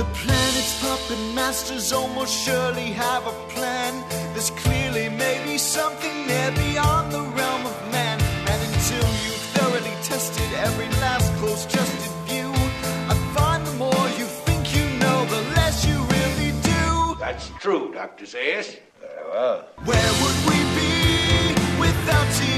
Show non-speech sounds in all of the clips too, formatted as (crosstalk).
The planet's puppet masters almost surely have a plan. There's clearly maybe something there beyond the realm of man. And until you've thoroughly tested every last close trusted view, I find the more you think you know, the less you really do. That's true, Dr. Zayas. Very well. Where would we be without THC?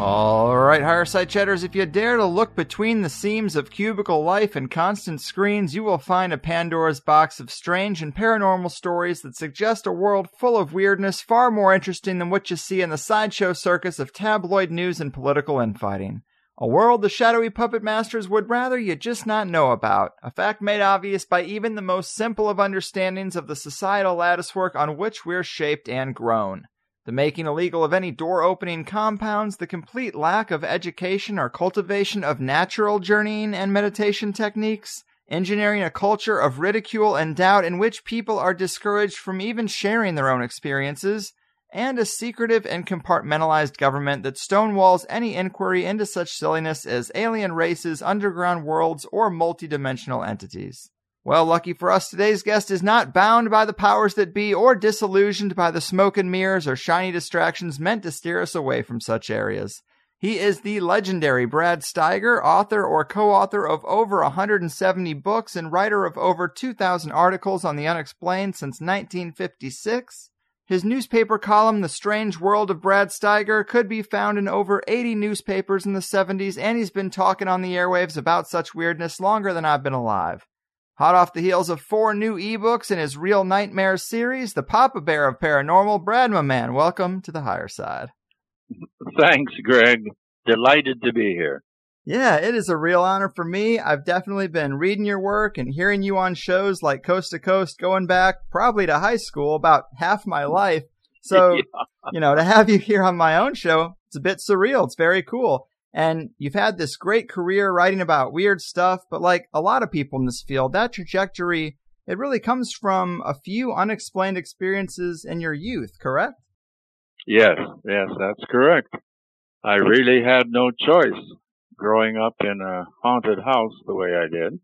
All right, higher side chatters, if you dare to look between the seams of cubicle life and constant screens, you will find a Pandora's box of strange and paranormal stories that suggest a world full of weirdness far more interesting than what you see in the sideshow circus of tabloid news and political infighting. A world the shadowy puppet masters would rather you just not know about, a fact made obvious by even the most simple of understandings of the societal latticework on which we're shaped and grown the making illegal of any door opening compounds, the complete lack of education or cultivation of natural journeying and meditation techniques, engineering a culture of ridicule and doubt in which people are discouraged from even sharing their own experiences, and a secretive and compartmentalized government that stonewalls any inquiry into such silliness as alien races, underground worlds, or multidimensional entities. Well, lucky for us, today's guest is not bound by the powers that be or disillusioned by the smoke and mirrors or shiny distractions meant to steer us away from such areas. He is the legendary Brad Steiger, author or co-author of over 170 books and writer of over 2,000 articles on the unexplained since 1956. His newspaper column, The Strange World of Brad Steiger, could be found in over 80 newspapers in the 70s, and he's been talking on the airwaves about such weirdness longer than I've been alive. Hot off the heels of four new ebooks in his Real Nightmare series, the Papa Bear of Paranormal, Brad, my man, welcome to the higher side. Thanks, Greg. Delighted to be here. Yeah, it is a real honor for me. I've definitely been reading your work and hearing you on shows like Coast to Coast going back probably to high school about half my life. (laughs) So, Yeah. you know, to have you here on my own show, it's a bit surreal. It's very cool. And you've had this great career writing about weird stuff, but like a lot of people in this field, that trajectory, it really comes from a few unexplained experiences in your youth, correct? Yes, yes, that's correct. I really had no choice growing up in a haunted house the way I did.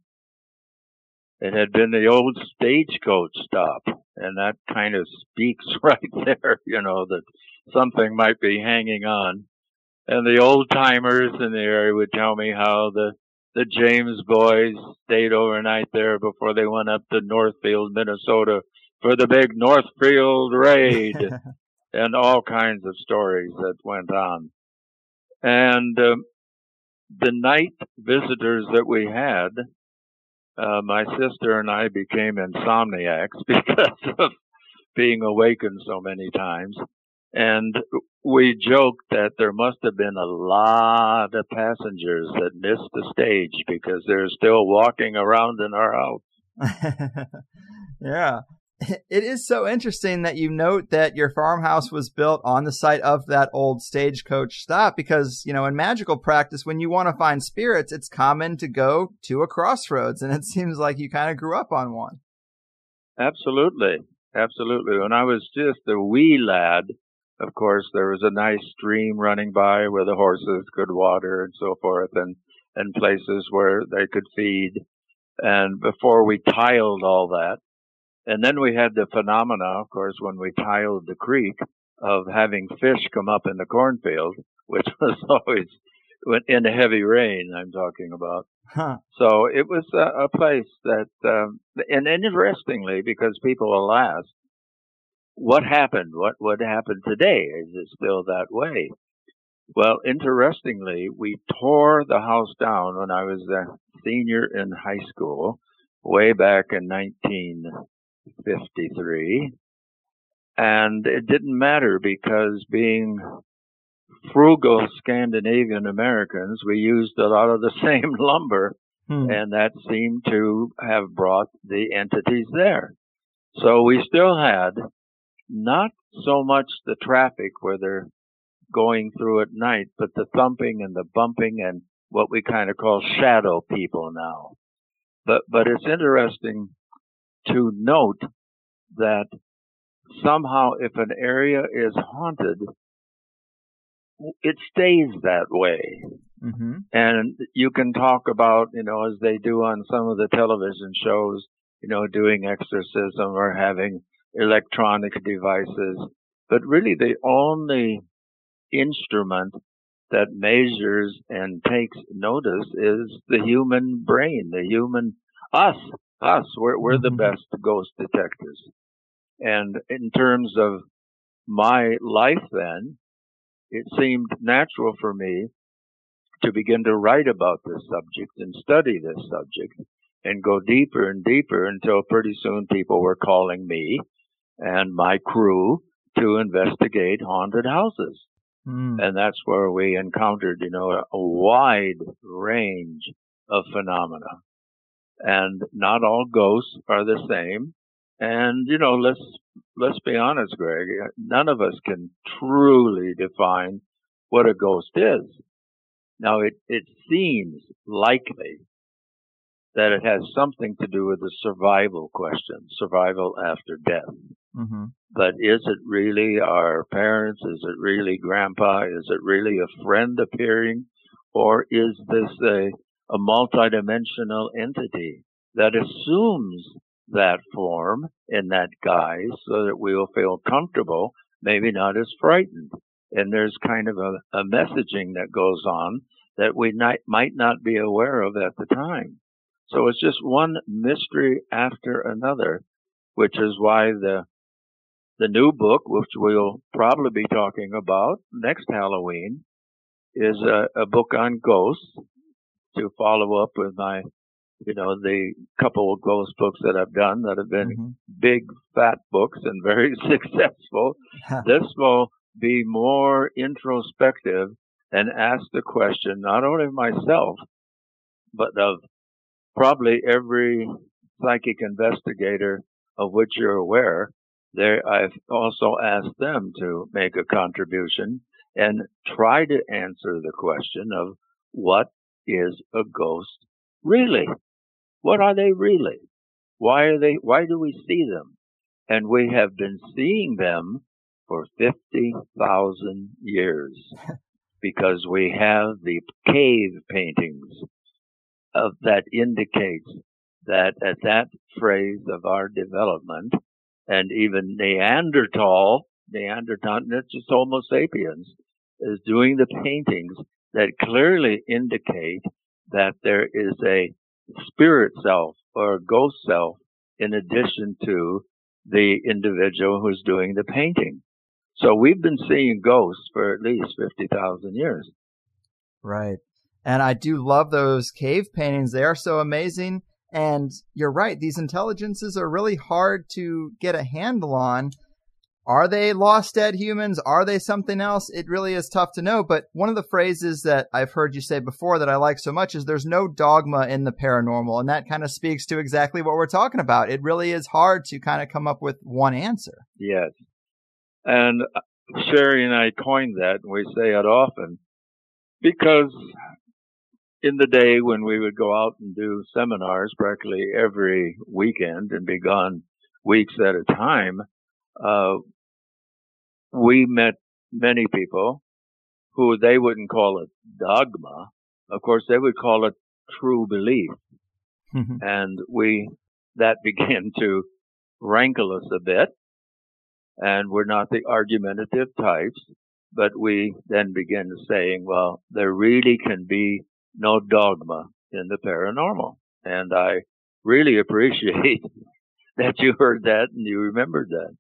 It had been the old stagecoach stop, and that kind of speaks (laughs) right there, you know, that something might be hanging on. And the old timers in the area would tell me how the the James boys stayed overnight there before they went up to Northfield, Minnesota for the big Northfield raid (laughs) and all kinds of stories that went on. And um, the night visitors that we had, uh, my sister and I became insomniacs (laughs) because of being awakened so many times. And we joked that there must have been a lot of passengers that missed the stage because they're still walking around in our house. (laughs) yeah. It is so interesting that you note that your farmhouse was built on the site of that old stagecoach stop because, you know, in magical practice, when you want to find spirits, it's common to go to a crossroads. And it seems like you kind of grew up on one. Absolutely. Absolutely. When I was just a wee lad, of course, there was a nice stream running by where the horses could water and so forth and, and places where they could feed. And before we tiled all that, and then we had the phenomena, of course, when we tiled the creek of having fish come up in the cornfield, which (laughs) was always when- in the heavy rain I'm talking about. Huh. So it was a, a place that, um, and interestingly, because people will ask, what happened? What would happen today? Is it still that way? Well, interestingly, we tore the house down when I was a senior in high school, way back in 1953. And it didn't matter because being frugal Scandinavian Americans, we used a lot of the (laughs) same lumber Hmm. and that seemed to have brought the entities there. So we still had not so much the traffic where they're going through at night, but the thumping and the bumping and what we kind of call shadow people now. But but it's interesting to note that somehow if an area is haunted, it stays that way. Mm-hmm. And you can talk about, you know, as they do on some of the television shows, you know, doing exorcism or having electronic devices. But really the only instrument that measures and takes notice is the human brain, the human, us, us. We're, we're the mm-hmm. best ghost detectors. And in terms of my life then, it seemed natural for me to begin to write about this subject and study this subject and go deeper and deeper until pretty soon people were calling me and my crew to investigate haunted houses. Mm. And that's where we encountered, you know, a, a wide range of phenomena. And not all ghosts are the same. And, you know, let's, let's be honest, Greg, none of us can truly define what a ghost is. Now it, it seems likely that it has something to do with the survival question, survival after death. Mm-hmm. But is it really our parents? Is it really grandpa? Is it really a friend appearing? Or is this a, a multidimensional entity that assumes that form in that guise so that we will feel comfortable, maybe not as frightened? And there's kind of a, a messaging that goes on that we not, might not be aware of at the time. So it's just one mystery after another, which is why the the new book, which we'll probably be talking about next Halloween, is a, a book on ghosts to follow up with my, you know, the couple of ghost books that I've done that have been mm-hmm. big, fat books and very (laughs) successful. (laughs) this will be more introspective and ask the question not only of myself, but of probably every psychic investigator of which you're aware. There, I've also asked them to make a contribution and try to answer the question of what is a ghost really? What are they really? Why are they, why do we see them? And we have been seeing them for 50,000 years (laughs) because we have the cave paintings of that indicates that at that phase of our development, and even Neanderthal, Neanderthal, not just Homo sapiens, is doing the paintings that clearly indicate that there is a spirit self or a ghost self in addition to the individual who's doing the painting. So we've been seeing ghosts for at least 50,000 years. Right. And I do love those cave paintings. They are so amazing. And you're right, these intelligences are really hard to get a handle on. Are they lost dead humans? Are they something else? It really is tough to know. But one of the phrases that I've heard you say before that I like so much is there's no dogma in the paranormal. And that kind of speaks to exactly what we're talking about. It really is hard to kind of come up with one answer. Yes. And uh, Sherry and I coined that, and we say it often because in the day when we would go out and do seminars practically every weekend and be gone weeks at a time, uh, we met many people who they wouldn't call it dogma. Of course, they would call it true belief. Mm-hmm. And we, that (laughs) began to rankle us a bit. And we're not the argumentative types, but we then begin saying, well, there really can be no dogma in the paranormal. And I really appreciate (laughs) that you heard that and you remembered that.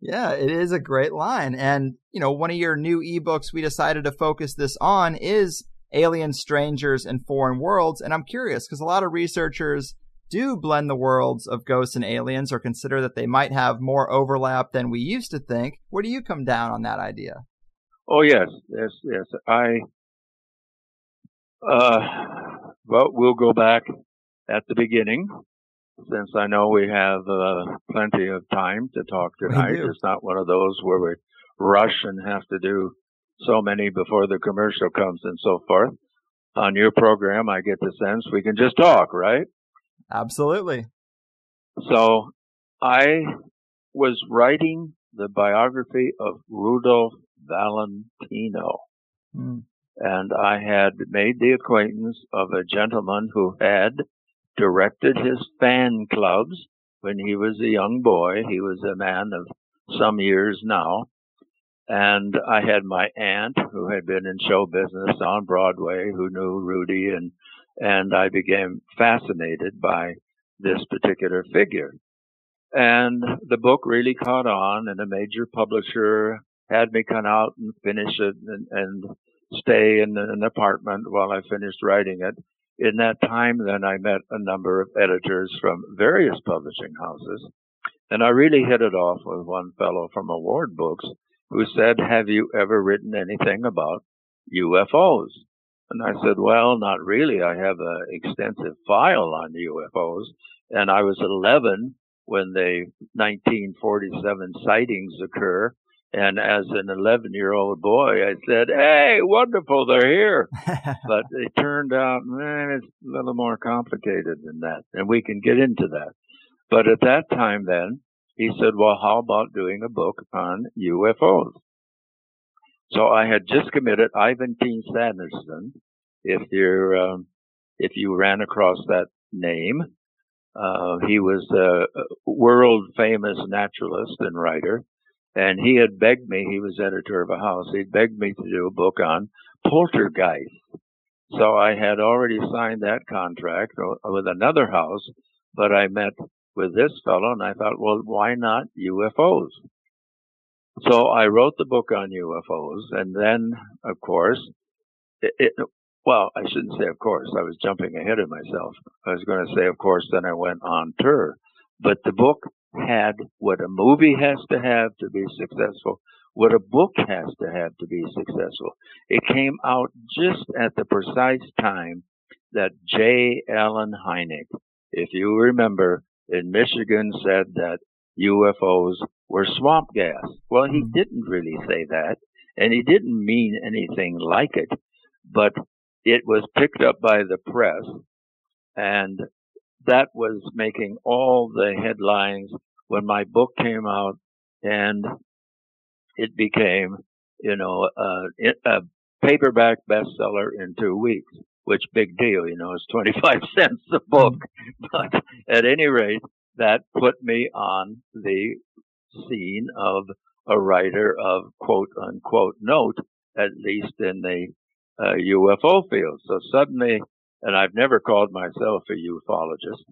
Yeah, it is a great line. And, you know, one of your new ebooks we decided to focus this on is Alien Strangers and Foreign Worlds. And I'm curious because a lot of researchers do blend the worlds of ghosts and aliens or consider that they might have more overlap than we used to think. Where do you come down on that idea? Oh, yes, yes, yes. I uh, well, we'll go back at the beginning, since I know we have uh, plenty of time to talk tonight. It's not one of those where we rush and have to do so many before the commercial comes and so forth. On your program, I get the sense we can just talk, right? Absolutely. So I was writing the biography of Rudolph Valentino. Mm. And I had made the acquaintance of a gentleman who had directed his fan clubs when he was a young boy. He was a man of some years now. And I had my aunt who had been in show business on Broadway who knew Rudy and, and I became fascinated by this particular figure. And the book really caught on and a major publisher had me come out and finish it and, and stay in an apartment while I finished writing it. In that time, then I met a number of editors from various publishing houses. And I really hit it off with one fellow from Award Books who said, Have you ever written anything about UFOs? And I said, Well, not really. I have an extensive file on UFOs. And I was 11 when the 1947 sightings occur. And as an 11 year old boy, I said, Hey, wonderful, they're here. (laughs) but it turned out, man, it's a little more complicated than that. And we can get into that. But at that time, then, he said, Well, how about doing a book on UFOs? So I had just committed Ivan T. Sanderson. If you're, um, if you ran across that name, uh, he was a world famous naturalist and writer, and he had begged me, he was editor of a house, he'd begged me to do a book on poltergeist. So I had already signed that contract with another house, but I met with this fellow and I thought, well, why not UFOs? So I wrote the book on UFOs and then, of course, it, it, well, I shouldn't say of course. I was jumping ahead of myself. I was going to say, of course, then I went on tour. But the book had what a movie has to have to be successful, what a book has to have to be successful. It came out just at the precise time that J. Allen Hynek, if you remember, in Michigan said that UFOs were swamp gas. Well, he mm-hmm. didn't really say that, and he didn't mean anything like it, but it was picked up by the press, and that was making all the headlines when my book came out, and it became, you know, a, a paperback bestseller in two weeks. Which big deal, you know, it's 25 (laughs) cents a book. But at any rate, that put me on the scene of a writer of quote unquote note, at least in the uh, UFO field. So suddenly, and I've never called myself a ufologist,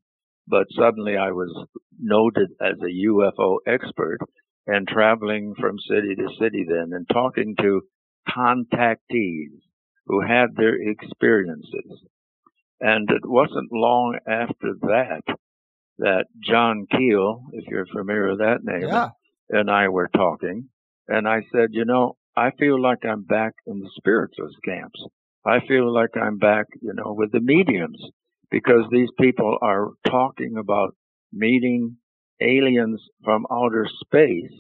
but suddenly I was noted as a UFO expert and traveling from city to city then and talking to contactees who had their experiences. And it wasn't long after that that John Keel, if you're familiar with that name, yeah. and I were talking. And I said, you know, I feel like I'm back in the spiritualist camps. I feel like I'm back, you know, with the mediums because these people are talking about meeting aliens from outer space,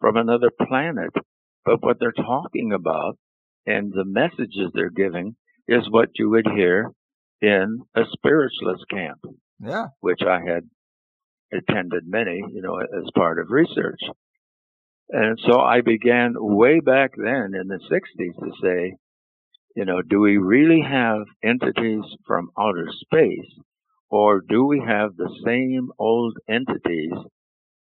from another planet. But what they're talking about and the messages they're giving is what you would hear in a spiritualist camp. Yeah. Which I had attended many, you know, as part of research. And so I began way back then in the 60s to say, you know, do we really have entities from outer space or do we have the same old entities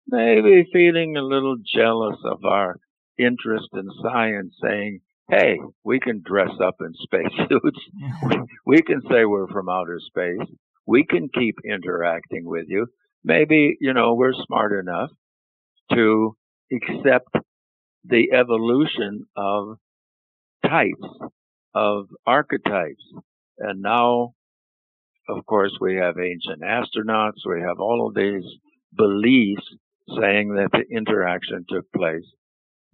maybe feeling a little jealous of our interest in science saying, hey, we can dress up in spacesuits. (laughs) we can say we're from outer space. We can keep interacting with you. Maybe, you know, we're smart enough to accept the evolution of types, of archetypes. And now, of course, we have ancient astronauts, we have all of these beliefs saying that the interaction took place.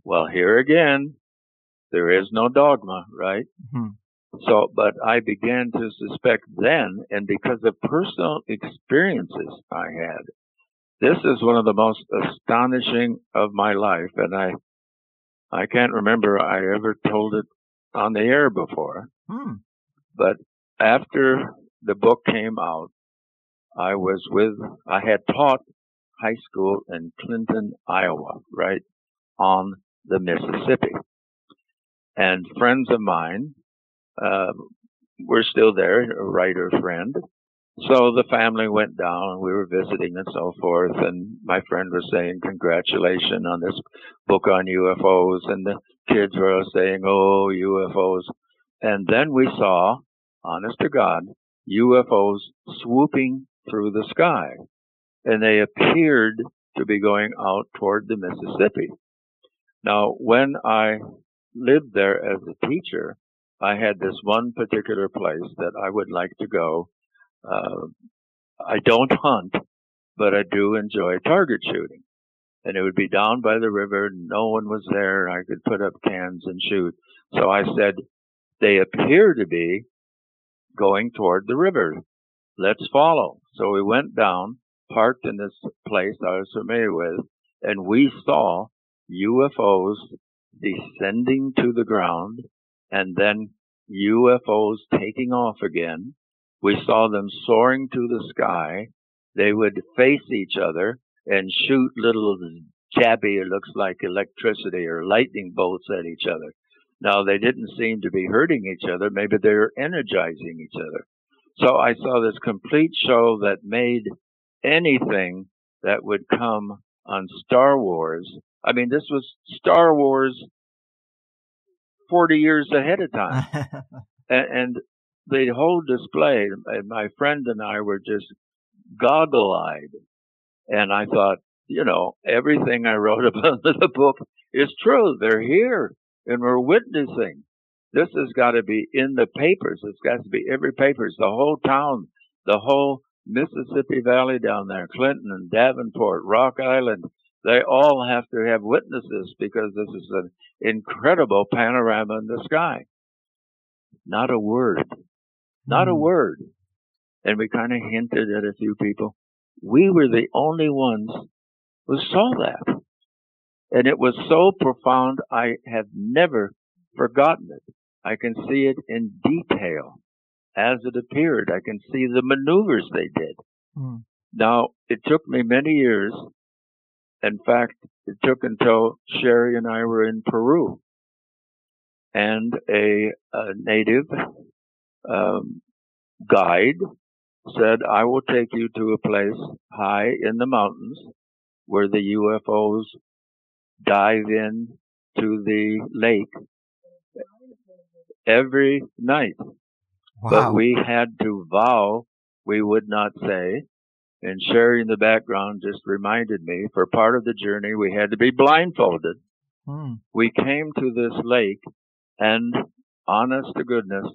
Well, here again, there is no dogma, right? Mm-hmm. So, but I began to suspect then, and because of personal experiences I had, this is one of the most astonishing of my life, and I I can't remember I ever told it on the air before. Hmm. But after the book came out, I was with, I had taught high school in Clinton, Iowa, right on the Mississippi. And friends of mine uh, were still there, a writer friend. So the family went down, we were visiting and so forth, and my friend was saying congratulations on this book on UFOs, and the kids were saying, oh, UFOs. And then we saw, honest to God, UFOs swooping through the sky. And they appeared to be going out toward the Mississippi. Now, when I lived there as a teacher, I had this one particular place that I would like to go. Uh, I don't hunt, but I do enjoy target shooting. And it would be down by the river. No one was there. I could put up cans and shoot. So I said, they appear to be going toward the river. Let's follow. So we went down, parked in this place I was familiar with, and we saw UFOs descending to the ground and then UFOs taking off again. We saw them soaring to the sky. They would face each other and shoot little jabby, it looks like electricity or lightning bolts at each other. Now they didn't seem to be hurting each other. Maybe they were energizing each other. So I saw this complete show that made anything that would come on Star Wars. I mean, this was Star Wars 40 years ahead of time. (laughs) and, and the whole display, and my friend and I were just goggle eyed. And I thought, you know, everything I wrote (laughs) about in the book is true. They're here and we're witnessing. This has got to be in the papers. It's got to be every papers, the whole town, the whole Mississippi Valley down there, Clinton and Davenport, Rock Island. They all have to have witnesses because this is an incredible panorama in the sky. Not a word. Not a hmm. word. And we kind of hinted at a few people. We were the only ones who saw that. And it was so profound, I have never forgotten it. I can see it in detail as it appeared. I can see the maneuvers they did. Mm. Now, it took me many years. In fact, it took until Sherry and I were in Peru. And a, a native um, guide said, I will take you to a place high in the mountains where the UFOs dive in to the lake every night. Wow. But we had to vow we would not say. And Sherry in the background just reminded me for part of the journey we had to be blindfolded. Hmm. We came to this lake and honest to goodness,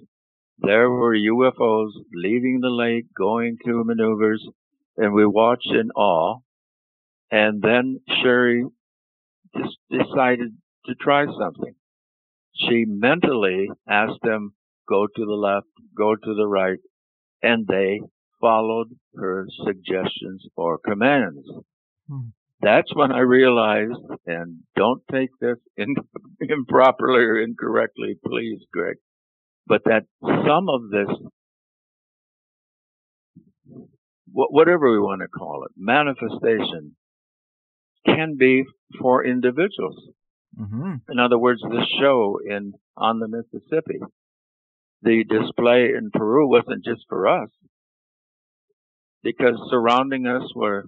there were UFOs leaving the lake, going to maneuvers, and we watched in awe. And then Sherry just decided to try something. She mentally asked them, go to the left, go to the right, and they followed her suggestions or commands. Hmm. That's when I realized, and don't take this in, (laughs) improperly or incorrectly, please, Greg, but that some of this, whatever we want to call it, manifestation can be for individuals. Mm-hmm. In other words, the show in on the Mississippi, the display in Peru wasn't just for us, because surrounding us were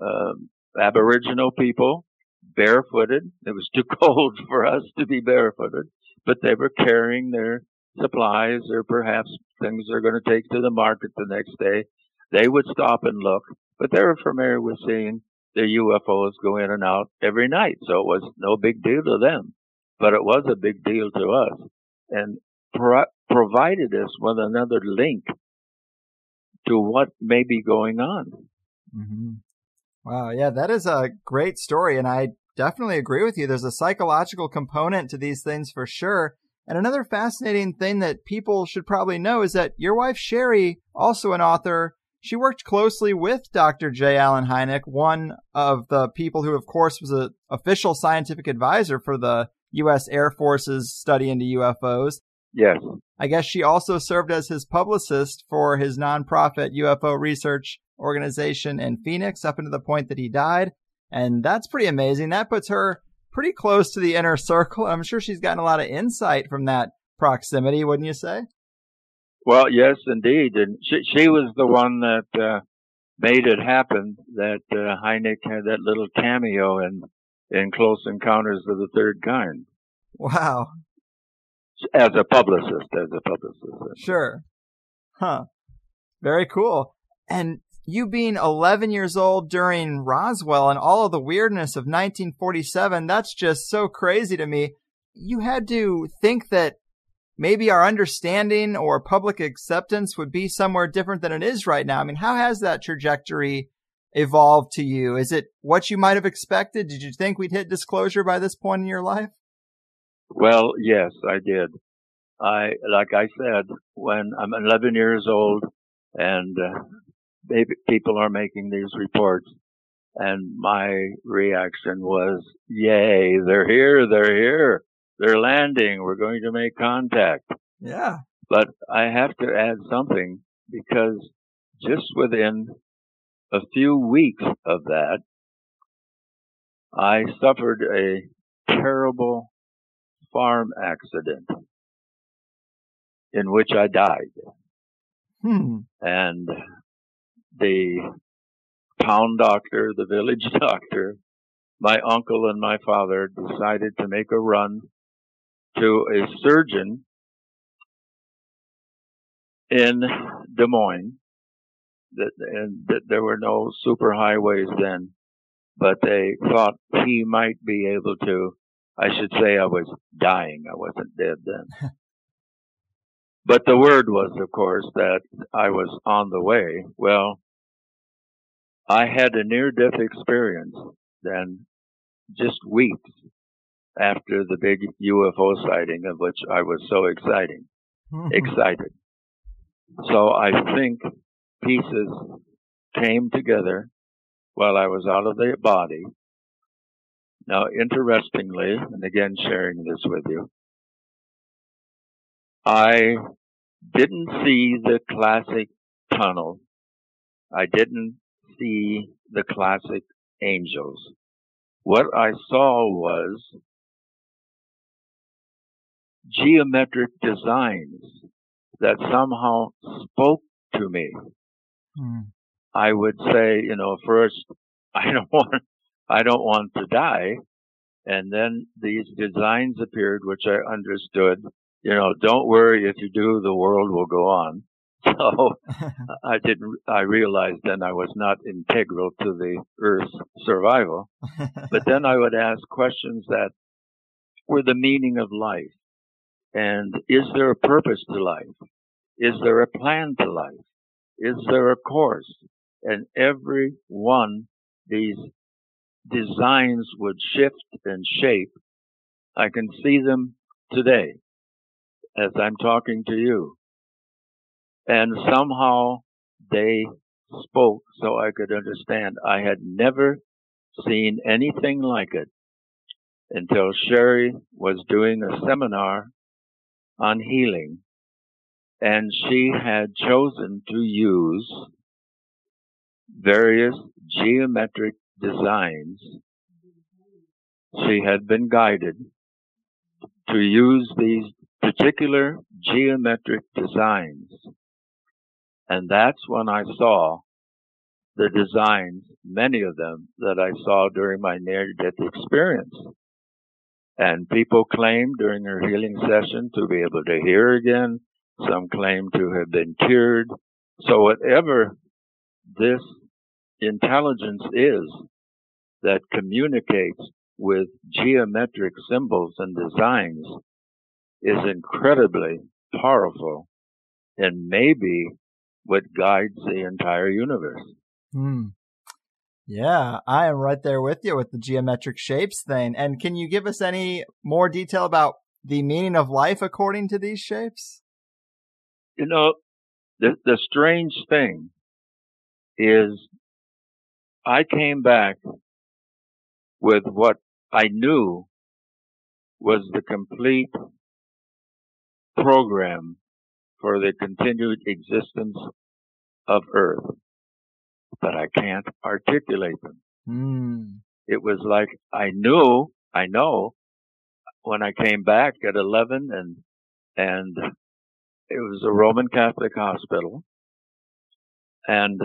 um, Aboriginal people, barefooted. It was too (laughs) cold for us to be barefooted, but they were carrying their supplies or perhaps things they're going to take to the market the next day. They would stop and look, but they were familiar with seeing the UFOs go in and out every night. So it was no big deal to them, but it was a big deal to us and pro- provided us with another link to what may be going on. Mm-hmm. Wow. Yeah, that is a great story. And I definitely agree with you. There's a psychological component to these things for sure. And another fascinating thing that people should probably know is that your wife, Sherry, also an author, she worked closely with Dr. J. Allen Hynek, one of the people who, of course, was an official scientific advisor for the U.S. Air Force's study into UFOs. Yes. I guess she also served as his publicist for his nonprofit UFO research organization in Phoenix up until the point that he died. And that's pretty amazing. That puts her pretty close to the inner circle. I'm sure she's gotten a lot of insight from that proximity, wouldn't you say? Well, yes, indeed. And she, she was the one that uh, made it happen that uh, Hynek had that little cameo in, in Close Encounters of the Third Kind. Wow. As a publicist, as a publicist. Sure. Huh. Very cool. And you being 11 years old during Roswell and all of the weirdness of 1947, that's just so crazy to me. You had to think that maybe our understanding or public acceptance would be somewhere different than it is right now. I mean, how has that trajectory evolved to you? Is it what you might have expected? Did you think we'd hit disclosure by this point in your life? Well, yes, I did. I, like I said, when I'm 11 years old and uh, people are making these reports, and my reaction was, yay, they're here, they're here, they're landing, we're going to make contact. Yeah. But I have to add something because just within a few weeks of that, I suffered a terrible farm accident in which I died. Hmm. And the town doctor, the village (laughs) doctor, my uncle and my father decided to make a run to a surgeon in Des Moines. That, and that there were no super highways then, but they thought he might be able to. I should say I was dying. I wasn't dead then. (laughs) but the word was, of course, that I was on the way. Well, I had a near death experience then just weeks after the big UFO sighting of which I was so exciting, mm-hmm. excited. So I think pieces came together while I was out of the body. Now, interestingly, and again sharing this with you, I didn't see the classic tunnel. I didn't see the classic angels. What I saw was geometric designs that somehow spoke to me. Hmm. I would say, you know, first, (laughs) I don't want, I don't want to die. And then these designs appeared, which I understood. You know, don't worry, if you do, the world will go on. (laughs) So I didn't, I realized then I was not integral to the Earth's survival. but then I would ask questions that were the meaning of life. And is there a purpose to life? Is there a plan to life? Is there a course? And every one these designs would shift and shape. I can see them today as I'm talking to you and somehow they spoke so I could understand. I had never seen anything like it until Sherry was doing a seminar on healing and she had chosen to use various geometric designs. She had been guided to use these particular geometric designs and that's when I saw the designs, many of them that I saw during my near death experience. And people claim during their healing session to be able to hear again. Some claim to have been cured. So whatever this intelligence is that communicates with geometric symbols and designs is incredibly powerful and maybe what guides the entire universe. Hmm. Yeah, I am right there with you with the geometric shapes thing. And can you give us any more detail about the meaning of life according to these shapes? You know, the the strange thing is I came back with what I knew was the complete program for the continued existence of Earth. but I can't articulate them. Mm. It was like I knew, I know when I came back at 11 and, and it was a Roman Catholic hospital and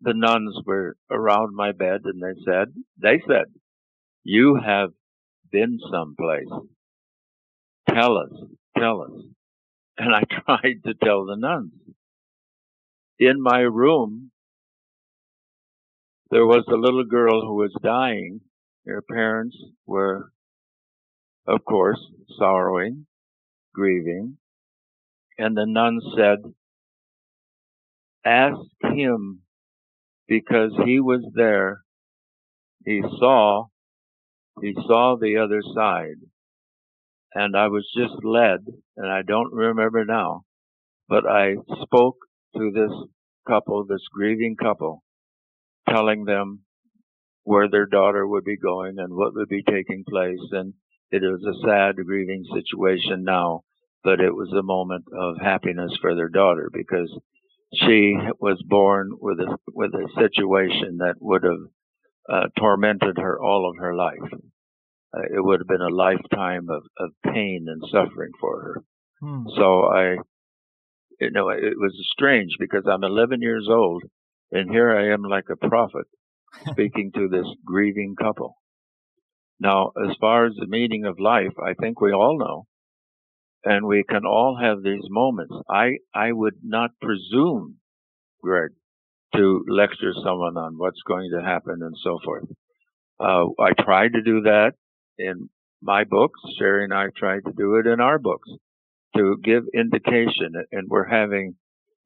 the nuns were around my bed and they said, they said, you have been someplace. Tell us, tell us. And I (laughs) tried to tell the nuns. In my room, there was a little girl who was dying. Her parents were, of course, sorrowing, grieving. And the nun said, ask him because he was there. He saw, he saw the other side. And I was just led, and I don't remember now, but I spoke to this couple, this grieving couple, telling them where their daughter would be going and what would be taking place. And it was a sad, grieving situation now, but it was a moment of happiness for their daughter because she was born with a with a situation that would have uh, tormented her all of her life. Uh, it would have been a lifetime of, of pain and suffering for her. Hmm. So I, you know, it was strange because I'm 11 years old and here I am like a prophet (laughs) speaking to this grieving couple. Now, as far as the meaning of life, I think we all know and we can all have these moments. I, I would not presume, Greg, to lecture someone on what's going to happen and so forth. Uh, I tried to do that in my books. Sherry and I tried to do it in our books to give indication. And we're having,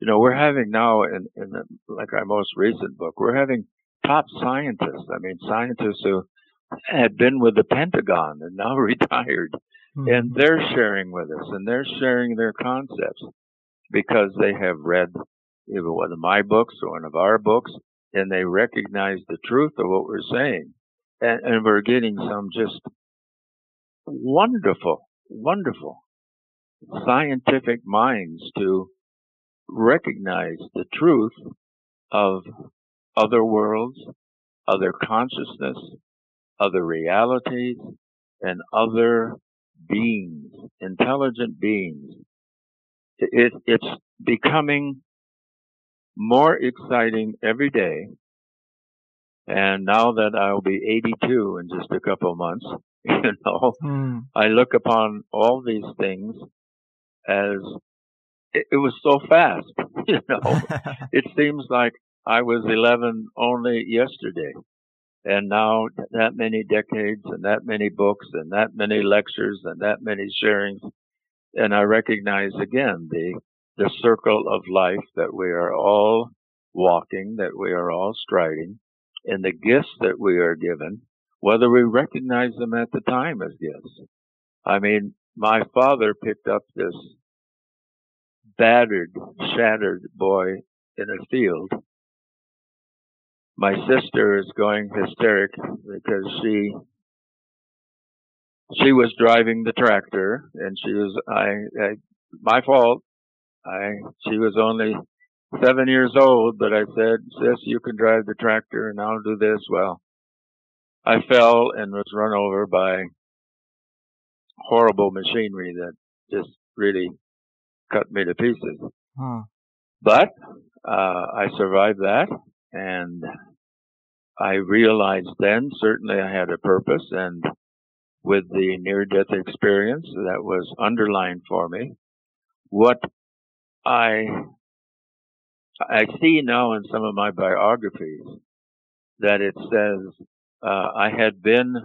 you know, we're having now in, in the, like our most recent book, we're having top scientists. I mean, scientists who had been with the Pentagon and now (laughs) retired Mm-hmm. And they're sharing with us and they're sharing their concepts because they have read either one of my books or one of our books and they recognize the truth of what we're saying. And, and we're getting some just wonderful, wonderful scientific minds to recognize the truth of other worlds, other consciousness, other realities, and other beings, intelligent beings. It, it's becoming more exciting every day. And now that I'll be 82 in just a couple of months, (laughs) you know, mm. I look upon all these things as it, it was so fast, (laughs) you know. (laughs) it seems like I was 11 only yesterday and now that many decades and that many books and that many lectures and that many sharings and i recognize again the the circle of life that we are all walking that we are all striding and the gifts that we are given whether we recognize them at the time as gifts i mean my father picked up this battered shattered boy in a field my sister is going hysteric because she she was driving the tractor and she was I, I my fault. I she was only seven years old, but I said, "Sis, you can drive the tractor, and I'll do this." Well, I fell and was run over by horrible machinery that just really cut me to pieces. But uh, I survived that, and I realized then certainly I had a purpose and with the near death experience that was underlined for me, what I I see now in some of my biographies that it says Uh, I had been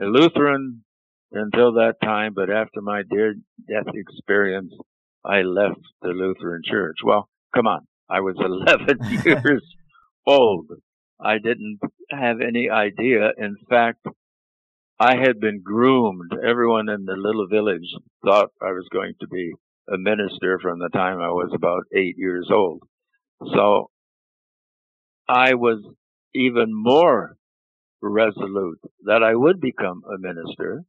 a Lutheran until that time, but after my near death experience, I left the Lutheran Church. Well, come on, I was (laughs) 11 (laughs) years old I didn't have any idea. In fact, I had been groomed. Everyone in the little village thought I was going to be a minister from the time I was about eight years old. So I was even more resolute that I would become a minister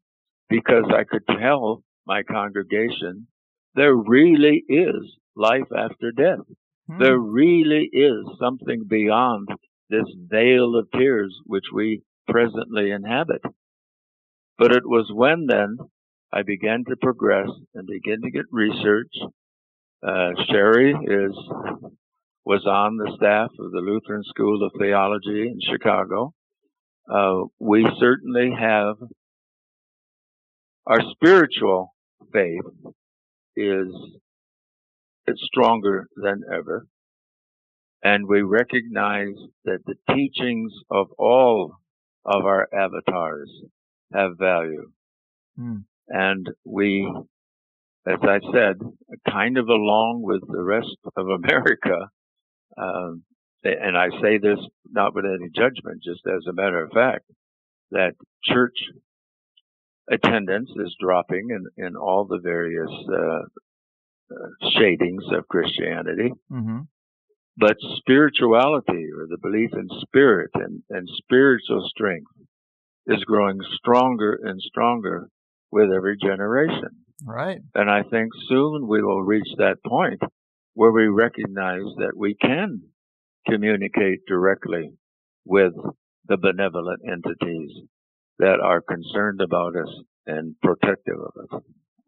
because I could tell my congregation there really is life after death. Hmm. There really is something beyond this veil of tears which we presently inhabit. But it was when then I began to progress and begin to get research. Uh, Sherry is was on the staff of the Lutheran School of Theology in Chicago. Uh, we certainly have our spiritual faith is it's stronger than ever. And we recognize that the teachings of all of our avatars have value. Mm. And we, as I said, kind of along with the rest of America, (laughs) um, and I say this not with any judgment, just as a matter of fact, that church attendance is dropping in, in all the various uh, uh, shadings of Christianity. Mm-hmm. But spirituality or the belief in spirit and, and spiritual strength is growing stronger and stronger with every generation. Right. And I think soon we will reach that point where we recognize that we can communicate directly with the benevolent entities that are concerned about us and protective of us.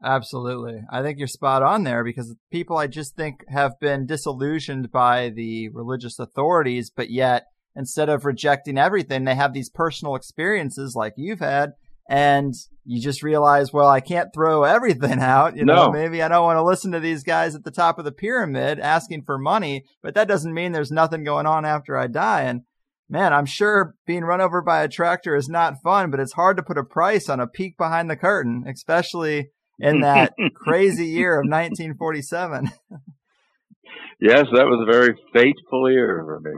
Absolutely. I think you're spot on there because people I just think have been disillusioned by the religious authorities, but yet instead of rejecting everything, they have these personal experiences like you've had and you just realize, well, I can't throw everything (laughs) out. You know, no. maybe I don't want to listen to these guys at the top of the pyramid asking for money, but that doesn't mean there's nothing going on after I die. And man, I'm sure being run over by a tractor is not fun, but it's hard to put a price on a peek behind the curtain, especially in that (laughs) crazy year of 1947. (laughs) yes, that was a very fateful year for me.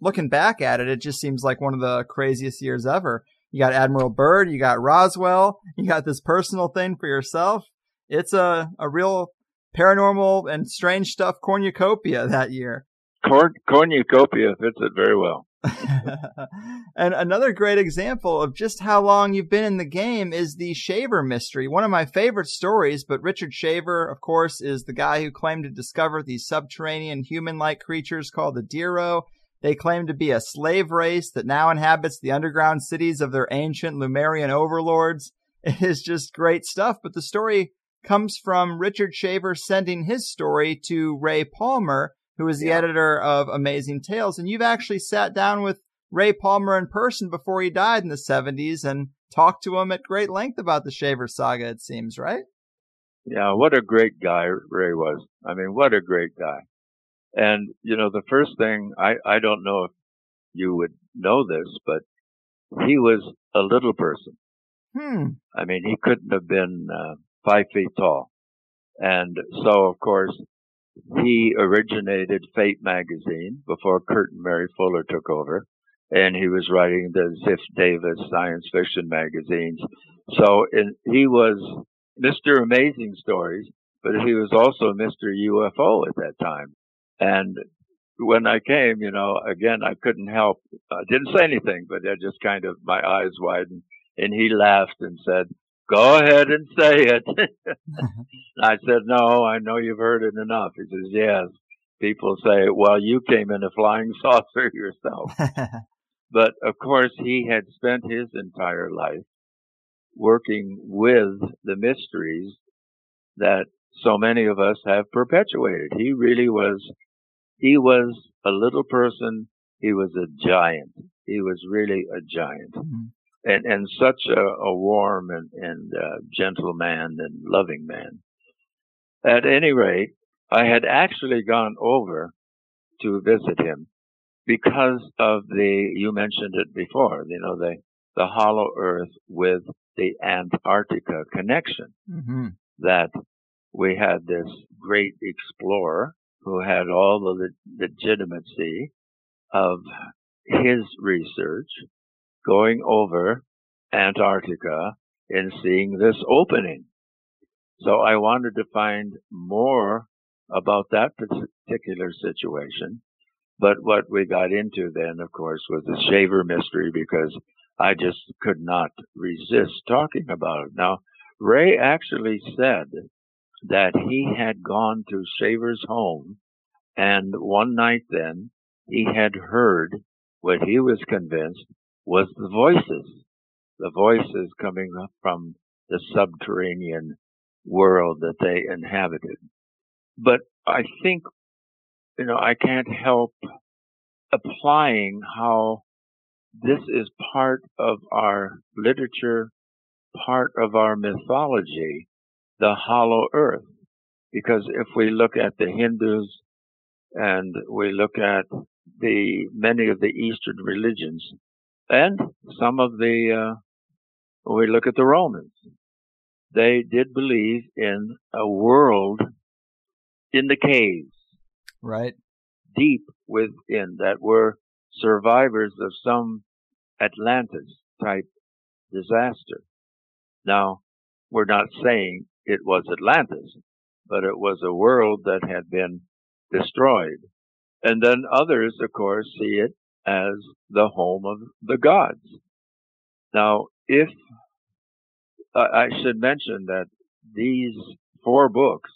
Looking back at it, it just seems like one of the craziest years ever. You got Admiral Byrd, you got Roswell, you got this personal thing for yourself. It's a, a real paranormal and strange stuff cornucopia that year. Corn, cornucopia fits it very well. (laughs) and another great example of just how long you've been in the game is the Shaver mystery. One of my favorite stories, but Richard Shaver, of course, is the guy who claimed to discover these subterranean human-like creatures called the Dero. They claim to be a slave race that now inhabits the underground cities of their ancient Lemurian overlords. (laughs) It is just great stuff, but the story comes from Richard Shaver sending his story to Ray Palmer, who is the yeah. editor of Amazing Tales. And you've actually sat down with Ray Palmer in person before he died in the 70s and talked to him at great length about the Shaver saga, it seems, right? Yeah, what a great guy Ray was. I mean, what a great guy. And, you know, the first thing, I, I don't know if you would know this, but he was a little person. Hmm. I mean, he couldn't have been uh, five feet tall. And so, of course, he originated Fate magazine before Kurt and Mary Fuller took over, and he was writing the Ziff Davis science fiction magazines. So in, he was Mr. Amazing Stories, but he was also Mr. UFO at that time. And when I came, you know, again, I couldn't help. I didn't say anything, but I just kind of, my eyes widened and he laughed and said, go ahead and say it. (laughs) I said, no, I know you've heard it enough. He says, yes. People say, well, you came in a flying (laughs) saucer yourself. but of course, he had spent his entire life working with the mysteries that so many of us have perpetuated. He really was, he was a little person. He was a giant. He was really a giant. Mm-hmm and and such a, a warm and, and uh, gentle man and loving man. At any rate, I had actually gone over to visit him because of the you mentioned it before, you know the the hollow earth with the Antarctica connection. Mm-hmm. That we had this great explorer who had all the legitimacy of his research going over Antarctica and seeing this opening. So I wanted to find more about that particular situation. But what we got into then, of course, was the shaver mystery because I just could not resist talking about it. Now, Ray actually said that he had gone to Shaver's home And one night then, he had heard what he was convinced was the voices, the voices coming from the subterranean world that they inhabited. But I think, you know, I can't help applying how this is part of our literature, part of our mythology, the hollow earth. Because if we look at the Hindus and we look at the many of the Eastern religions and some of the, uh, we look at the Romans, they did believe in a world in the caves. Right. Deep within that were survivors of some Atlantis type disaster. Now, we're not saying it was Atlantis, but it was a world that had been destroyed. And then others, of course, see it as the home of the gods. Now, if I should mention that these four books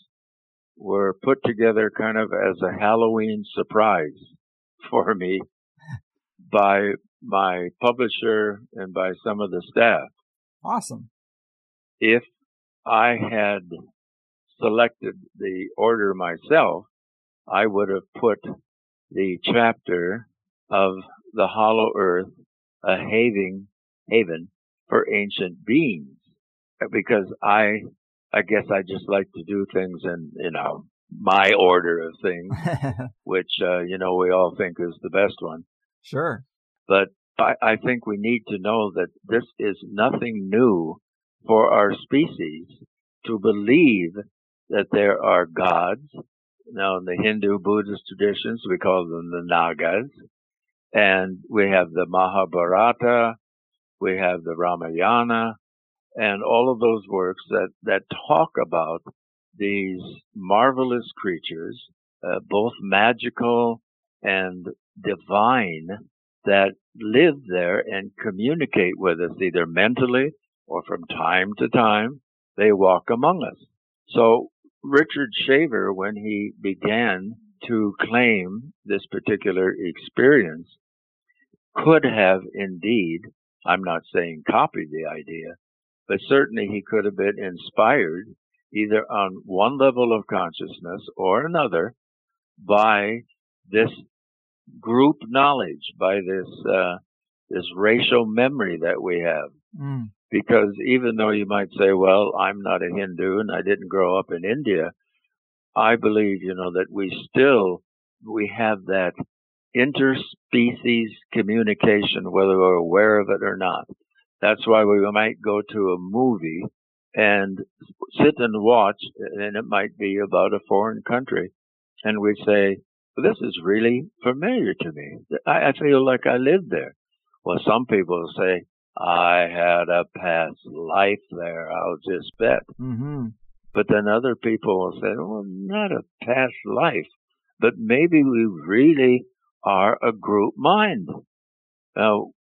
were put together kind of as a Halloween surprise (laughs) for me by my publisher and by some of the staff. Awesome. If I had selected the order myself, I would have put the chapter of the hollow earth, a haven, haven for ancient beings, because I, I guess I just like to do things in, you know, my order of things, (laughs) which, uh, you know, we all think is the best one. Sure. But I, I think we need to know that this is nothing new for our species to believe that there are gods. Now, in the Hindu Buddhist traditions, we call them the Nagas. And we have the Mahabharata, we have the Ramayana, and all of those works that, that talk about these marvelous creatures, uh, both magical and divine, that live there and communicate with us either mentally or from time to time. They walk among us. So Richard Shaver, when he began to claim this particular experience, could have indeed, I'm not saying copied the idea, but certainly he could have been inspired either on one level of consciousness or another by this group knowledge, by this uh, this racial memory that we have. Mm. Because even though you might say, well, I'm not a Hindu and I didn't grow up in India, I believe, you know, that we still, we have that interspecies communication, whether we're aware of it or not. That's why we might go to a movie and sit and watch, and it might be about a foreign country, and we say, this is really familiar to me. I, I feel like I lived there. Well, some people say, I had a past life there, I'll just bet. Mm-hmm. But then other people will say, well, not a past life, but maybe we really are a group mind. Now,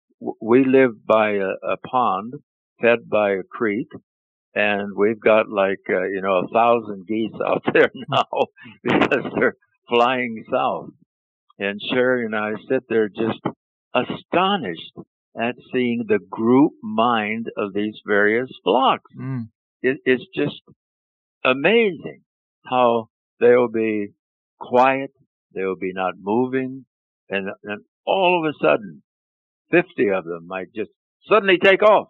we live by a, a pond fed by a creek and we've got like, uh, you know, a thousand geese (laughs) out there now (laughs) because they're flying south. And Sherry and I sit there just astonished at seeing the group mind of these various flocks. Mm. It, it's just amazing how they'll be quiet, they'll be not moving, and, and all of a sudden, 50 of them might just suddenly take off,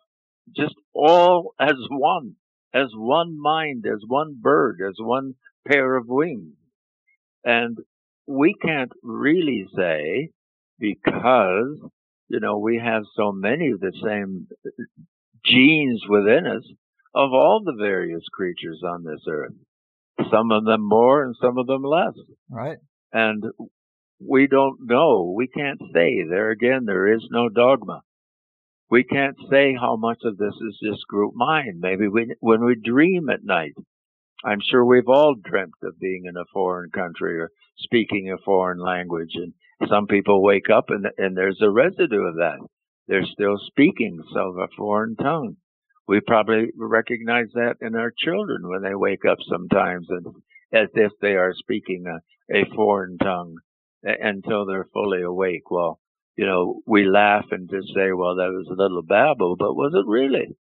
just all as one, as one mind, as one bird, as one pair of wings. And we can't really say because, you know, we have so many of the same genes within us of all the various creatures on this earth. Some of them more and some of them less. Right. And we don't know. We can't say. There again, there is no dogma. We can't say how much of this is just group mind. Maybe we, when we dream at night, I'm sure we've all dreamt of being in a foreign country or speaking a foreign language. And some people wake up and, and there's a residue of that. They're still speaking some a foreign tongue. We probably recognize that in our children when they wake up sometimes and as if they are speaking a, a foreign tongue until they're fully awake. Well, you know, we laugh and just say, well, that was a little babble, but was it really?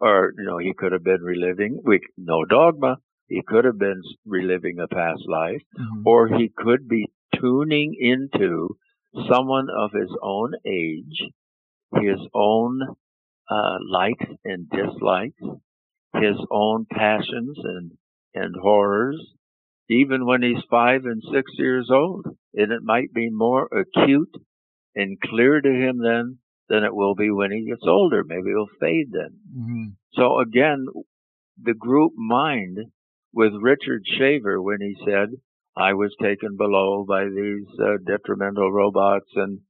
Or, you know, he could have been reliving, we, no dogma, he could have been reliving a past life, mm-hmm. or he could be tuning into someone of his own age, his own uh, likes and dislikes, his own passions and, and horrors, even when he's five and six years old. And it might be more acute and clear to him then than it will be when he gets older. Maybe it'll fade then. Mm-hmm. So again, the group mind with Richard Shaver when he said, I was taken below by these uh, detrimental robots and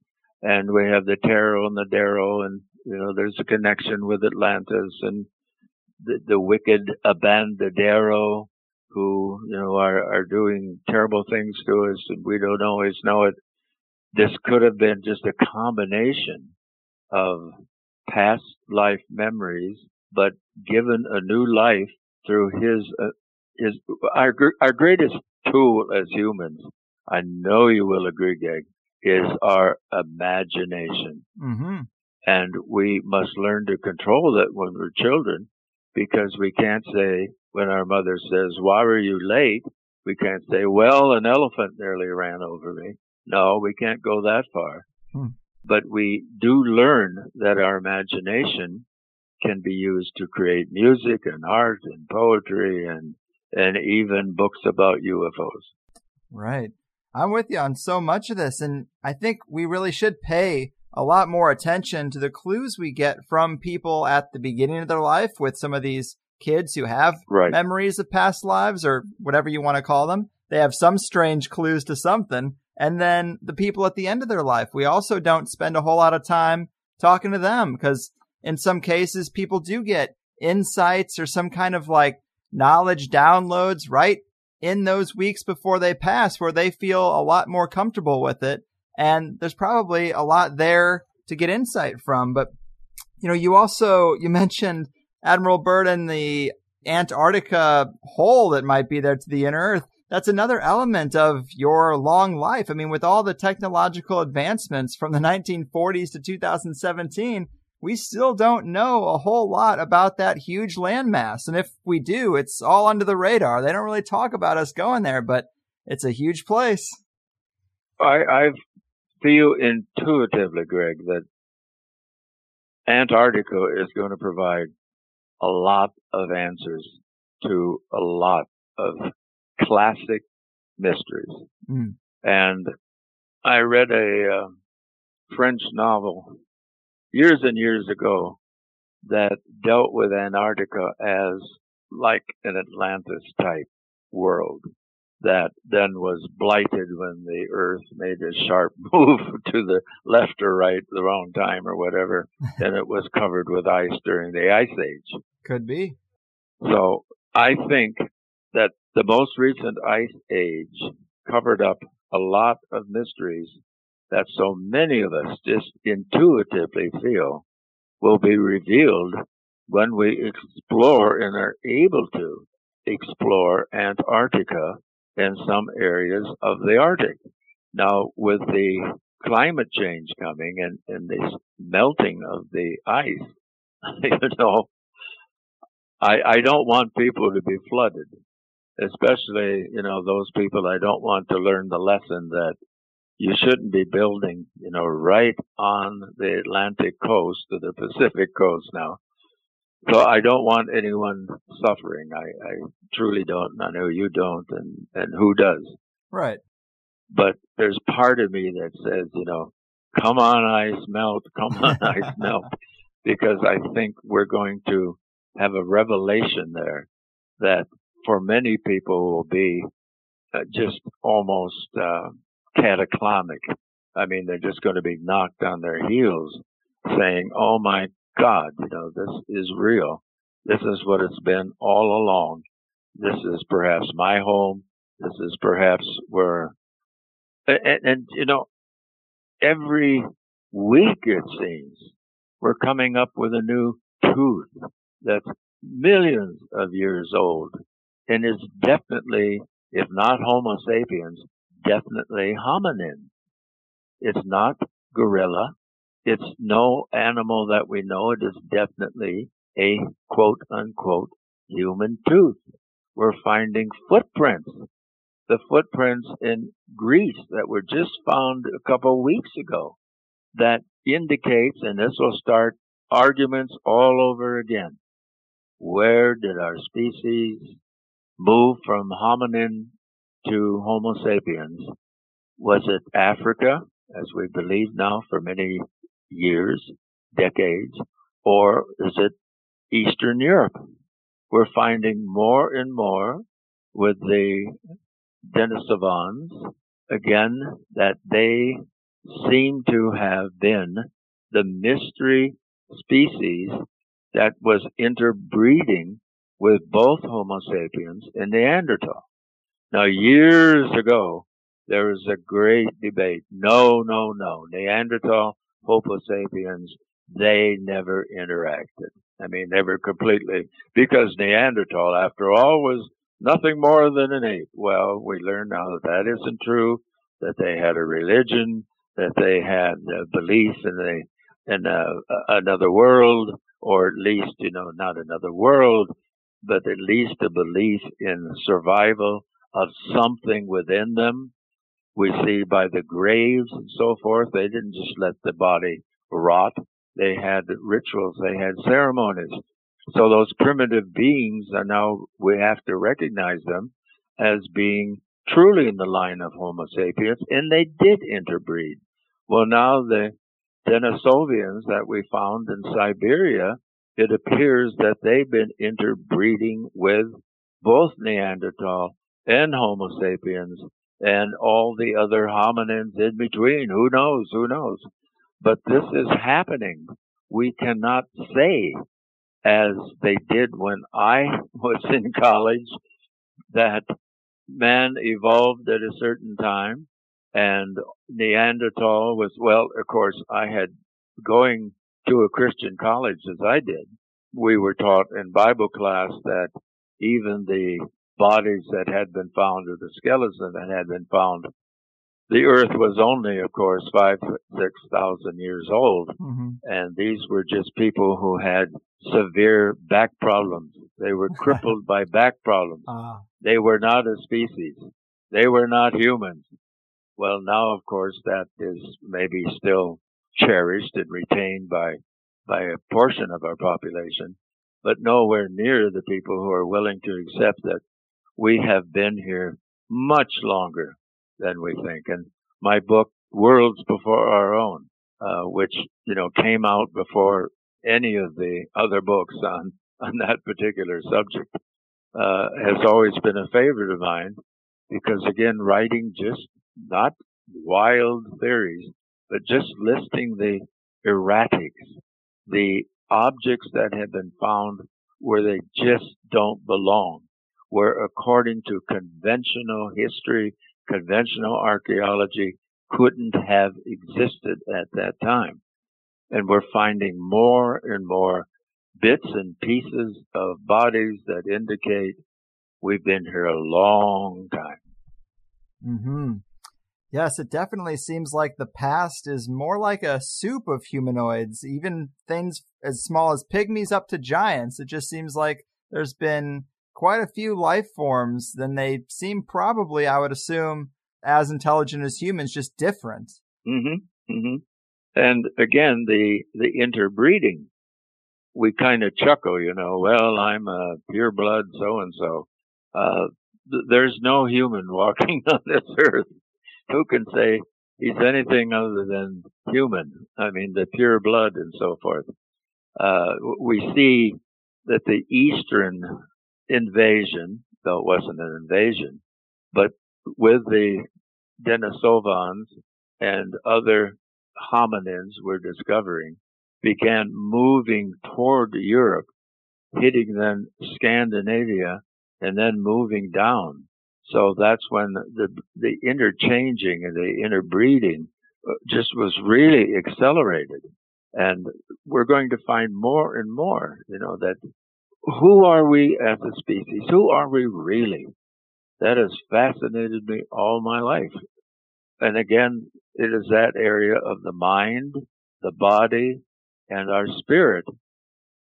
and we have the Tero and the Dero and you know there's a connection with Atlantis and the, the wicked Abandondero who you know are are doing terrible things to us and we don't always know it. This could have been just a combination of past life memories but given a new life through his uh, his our our greatest tool as humans I know you will agree Greg is our imagination mm-hmm. and we must learn to control that when we're children because we can't say when our mother says, why were you late? We can't say, well, an elephant nearly ran over me. No, we can't go that far. Hmm. But we do learn that our imagination can be used to create music and art and poetry and, and even books about UFOs. Right. I'm with you on so much of this. And I think we really should pay a lot more attention to the clues we get from people at the beginning of their life with some of these kids who have right. memories of past lives or whatever you want to call them. They have some strange clues to something. And then the people at the end of their life, we also don't spend a whole lot of time talking to them because in some cases people do get insights or some kind of like knowledge downloads right in those weeks before they pass where they feel a lot more comfortable with it and there's probably a lot there to get insight from. But, you know, you also, you mentioned Admiral Byrd and the Antarctica hole that might be there to the inner earth. That's another element of your long life. I mean, with all the technological advancements from the 1940s to 2017, we still don't know a whole lot about that huge landmass. And if we do, it's all under the radar. They don't really talk about us going there, but it's a huge place. I, I've feel intuitively, Greg, that Antarctica is going to provide a lot of answers to a lot of classic mysteries. Mm. And I read a uh, French novel years and years ago that dealt with Antarctica as like an Atlantis type world that then was blighted when the earth made a sharp (laughs) move to the left or right the wrong time or whatever (laughs) and it was covered with ice during the ice age. Could be. So i think that the most recent ice age covered up a lot of mysteries that so many of us just intuitively feel will be revealed when we explore and are able to explore Antarctica and some areas of the Arctic. Now, with the climate change coming and, and this melting of the ice, (laughs) you know, I, I don't want people to be flooded, especially, you know, those people I don't want to learn the lesson that you shouldn't be building, you know, right on the Atlantic coast or the Pacific coast now. So I don't want anyone suffering. I, I truly don't. I know you don't, and and who does? Right. But there's part of me that says, you know, come on, ice melt, (laughs) come on, ice melt, because I think we're going to have a revelation there that for many people will be uh, just almost uh, cataclysmic. I mean, they're just going to be knocked on their heels saying, oh my God, you know, this is real. This is what it's been all along. This is perhaps my home. This is perhaps where, and, and you know, every week it seems we're coming up with a new tooth that's millions of years old and is definitely, if not Homo sapiens, definitely hominin. It's not gorilla. It's no animal that we know. It is definitely a quote unquote human tooth. We're finding footprints. The footprints in Greece that were just found a couple of weeks ago that indicates, and this will start arguments all over again. Where did our species move from hominin to Homo sapiens? Was it Africa, as we believe now for many years, decades, or is it Eastern Europe? We're finding more and more with the Denisovans, again, that they seem to have been the mystery species that was interbreeding with both Homo sapiens and Neanderthal. Now, years ago, there was a great debate. No, no, no. Neanderthal, Homo sapiens, they never interacted. I mean, never completely, because Neanderthal, after all, was nothing more than an ape. Well, we learn now that that isn't true, that they had a religion, that they had a belief in a, in a, another world, or at least, you know, not another world, but at least a belief in survival of something within them. We see by the graves and so forth, they didn't just let the body rot. They had rituals, they had ceremonies. So those primitive beings are now, we have to recognize them as being truly in the line of Homo sapiens, and they did interbreed. Well, now the Denisovians that we found in Siberia, it appears that they've been interbreeding with both Neanderthal and Homo sapiens and all the other hominins in between. Who knows? Who knows? But this is happening. We cannot say, as they did when I (laughs) was in college, that man evolved at a certain time and Neanderthal was, well, of course, I had going to a Christian college as I did. We were taught in Bible class that even the bodies that had been found or the skeleton that had been found, the earth was only, of course, five, six thousand years old. Mm-hmm. And these were just people who had severe back problems. They were (laughs) crippled by back problems. Uh. They were not a species. They were not humans. Well, now, of course, that is maybe still cherished and retained by, by a portion of our population, but nowhere near the people who are willing to accept that we have been here much longer than we think. And my book, Worlds Before Our Own, uh, which, you know, came out before any of the other books on, (laughs) on that particular subject, uh, has always been a favorite of mine because again, writing just not wild theories, but just listing the erratics, the objects that have been found where they just don't belong, where according to conventional history, conventional archaeology couldn't have existed at that time. And we're finding more and more bits and pieces of bodies that indicate we've been here a long time. Mm-hmm. Yes, it definitely seems like the past is more like a soup of humanoids, even things as small as pygmies up to giants. It just seems like there's been quite a few life forms, then they seem probably, I would assume, as intelligent as humans, just different. Mm-hmm. Mm-hmm. And again, the the interbreeding, we kind of chuckle, you know. Well, I'm a pure blood so and so. There's no human (laughs) walking on this earth who can say he's anything other than human? I mean, the pure blood and so forth. Uh, we see that the Eastern invasion, though it wasn't an invasion, but with the Denisovans and other hominins we're discovering, began moving toward Europe, hitting then Scandinavia, and then moving down. So that's when the the interchanging and the interbreeding uh, just was really accelerated. And we're going to find more and more, you know, that who are we as a species? Who are we really? that has fascinated me all my life. And again, it is that area of the mind, the body, and our spirit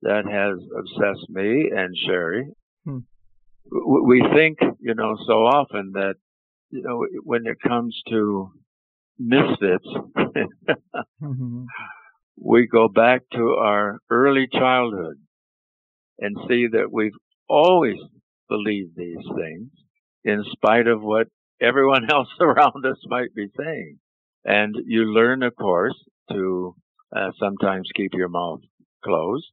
that has obsessed me and Sherry. Hmm. We think, you know, so often that, you know, when it comes to misfits, (laughs) mm-hmm. we go back to our early childhood and see that we've always believed these things in spite of what everyone (laughs) else around us might be saying. And you learn, of course, to uh, sometimes keep your mouth closed.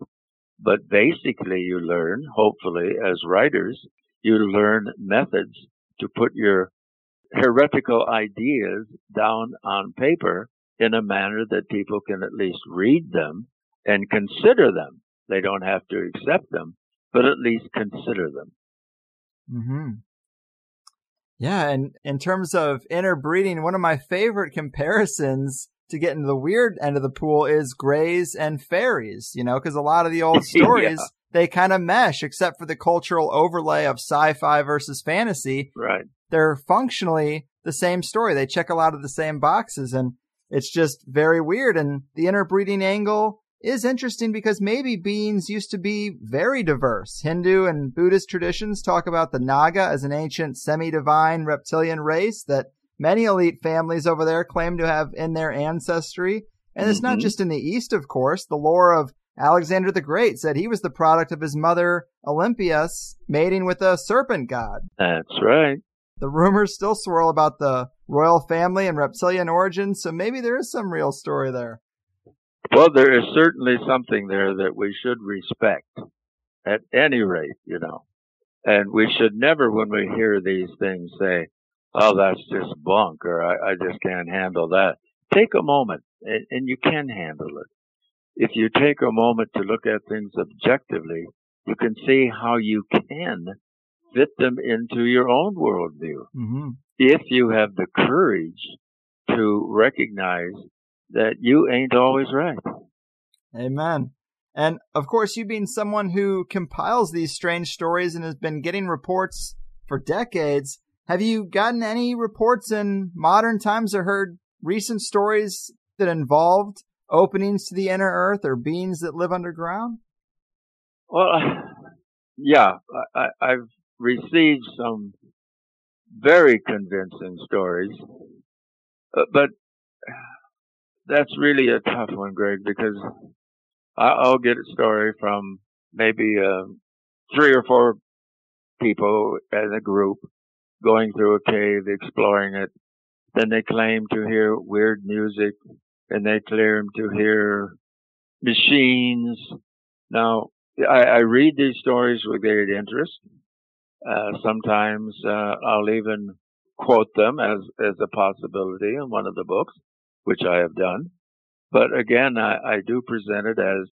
But basically, you learn, hopefully, as writers, you learn methods to put your heretical ideas down on paper in a manner that people can at least read them and consider them. They don't have to accept them, but at least consider them. Hmm. Yeah, and in terms of interbreeding, one of my favorite comparisons to get into the weird end of the pool is grays and fairies, you know, because a lot of the old (laughs) stories, yeah. they kind of mesh except for the cultural overlay of sci-fi versus fantasy. Right. They're functionally the same story. They check a lot of the same boxes and it's just very weird. And the interbreeding angle is interesting because maybe beings used to be very diverse. Hindu and Buddhist traditions talk about the Naga as an ancient semi-divine reptilian race that many elite families over there claim to have in their ancestry. And mm-hmm. it's not mm-hmm. just in the East, of course. The lore of Alexander the Great said he was the product of his mother Olympias mating with a serpent god. That's right. The rumors still swirl about the royal family and reptilian origins, so maybe there is some real story there. Well, there is certainly something there that we should respect at any rate, you know. And we should never, when we hear these things, say, oh, that's just bunk or I, I just can't handle that. Take a moment and, and you can handle it. If you take a moment to look at things objectively, you can see how you can fit them into your own worldview. Mm-hmm. If you have the courage to recognize that you ain't always right. Amen. And of course, you being someone who compiles these strange stories and has been getting reports for decades, have you gotten any reports in modern times or heard recent stories that involved openings to the inner earth or beings that live underground? Well, (laughs) yeah, I, have received some very convincing stories, uh, but that's really a tough one, Greg, because I'll get a story from maybe uh, three or four people as a group going through a cave, exploring it. Then they claim to hear weird music and they claim to hear machines. Now, I, I read these stories with great interest. Uh, sometimes uh, I'll even quote them as, as a possibility in one of the books which I have done. But again, I, I do present it as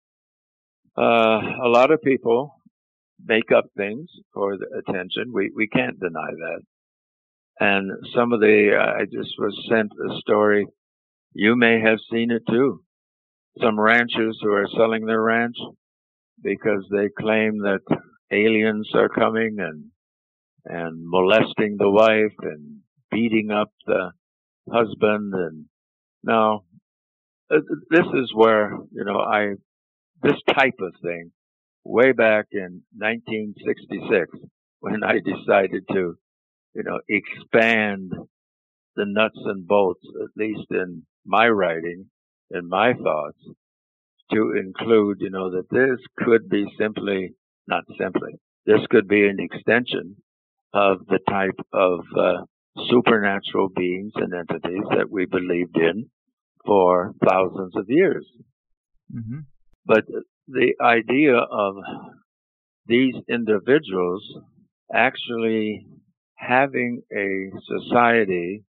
uh, a lot of people make up things for the attention. We we can't deny that. And some of the I just was sent a story. You may have seen it too. Some ranchers who are selling their ranch because they claim that aliens are coming and and molesting the wife and beating up the husband and now, uh, this is where, you know, I, this type of thing, way back in 1966, (laughs) when I decided to, you know, expand the nuts and bolts, at least in my writing and my thoughts, to include, you know, that this could be simply, not simply, this could be an extension of the type of uh, supernatural beings and entities that we believed in for thousands of years. Mm-hmm. But the idea of these individuals actually having a society,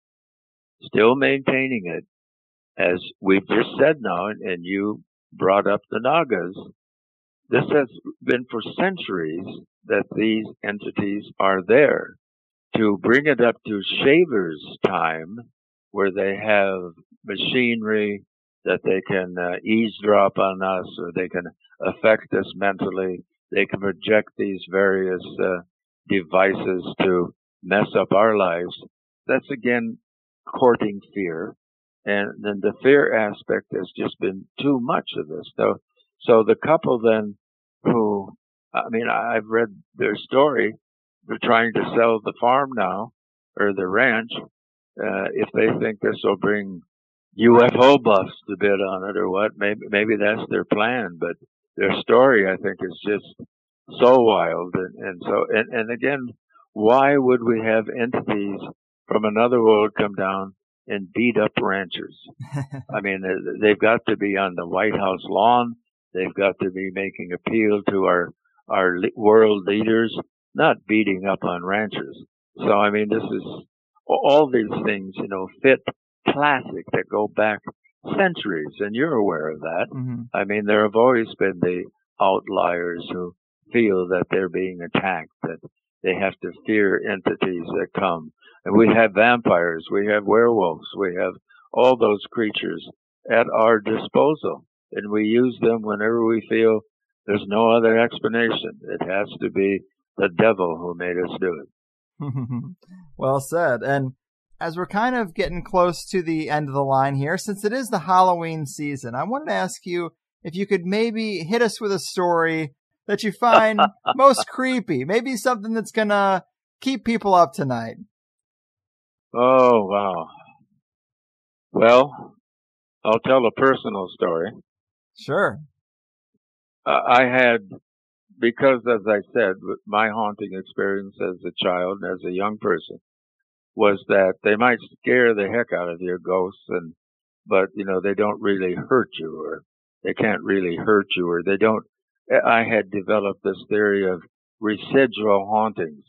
still maintaining it, as we've just said now, and you brought up the Nagas, this has been for centuries that these entities are there to bring it up to Shaver's time, where they have machinery that they can uh, eavesdrop on us or they can affect us mentally. They can project these various uh, devices to mess up our lives. That's again courting fear. And then the fear aspect has just been too much of this. So, so the couple then who, I mean, I've read their story. They're trying to sell the farm now or the ranch. Uh, if they think this will bring UFO buffs to bid on it or what, maybe, maybe that's their plan. But their story, I think, is just so wild. And, and so, and, and again, why would we have entities from another world come down and beat up ranchers? (laughs) I mean, they've got to be on the White House lawn. They've got to be making appeal to our, our world leaders, not beating up on ranchers. So, I mean, this is all these things, you know, fit classic that go back centuries, and you're aware of that. Mm-hmm. I mean, there have always been the outliers who feel that they're being attacked, that they have to fear entities that come. And we have vampires, we have werewolves, we have all those creatures at our disposal. And we use them whenever we feel there's no other explanation. It has to be the devil who made us do it. (laughs) well said. And as we're kind of getting close to the end of the line here, since it is the Halloween season, I wanted to ask you if you could maybe hit us with a story that you find (laughs) most creepy, maybe something that's gonna keep people up tonight. Oh wow. Well, I'll tell a personal story. Sure. Uh, I had, because as I said, my haunting experience as a child and as a young person, was that they might scare the heck out of your ghosts and but you know they don't really hurt you or they can't really hurt you or they don't I had developed this theory of residual hauntings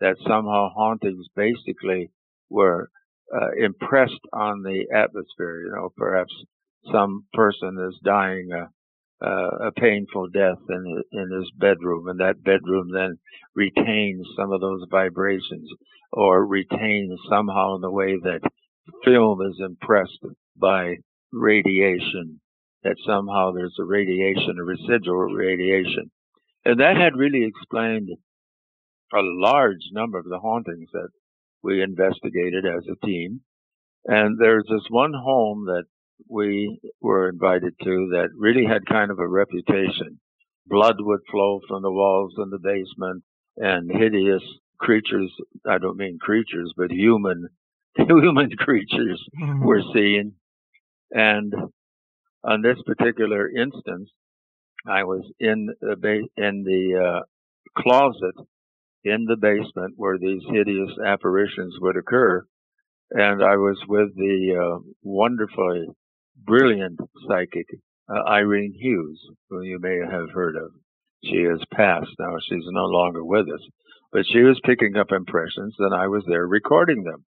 that somehow hauntings basically were uh, impressed on the atmosphere you know perhaps some person is dying a, uh, a painful death in in his bedroom, and that bedroom then retains some of those vibrations, or retains somehow in the way that film is impressed by radiation. That somehow there's a radiation, a residual radiation, and that had really explained a large number of the hauntings that we investigated as a team. And there's this one home that we were invited to that really had kind of a reputation. Blood would flow from the walls in the basement and hideous creatures, I don't mean creatures, but human, (laughs) human creatures mm-hmm. were seen. And on this particular instance, I was in the, ba- in the uh, closet in the basement where these hideous apparitions would occur. And I was with the uh, wonderfully brilliant psychic, uh, Irene Hughes, who you may have heard of. She has passed now. She's no longer with us. But she was picking up impressions and I was there recording them.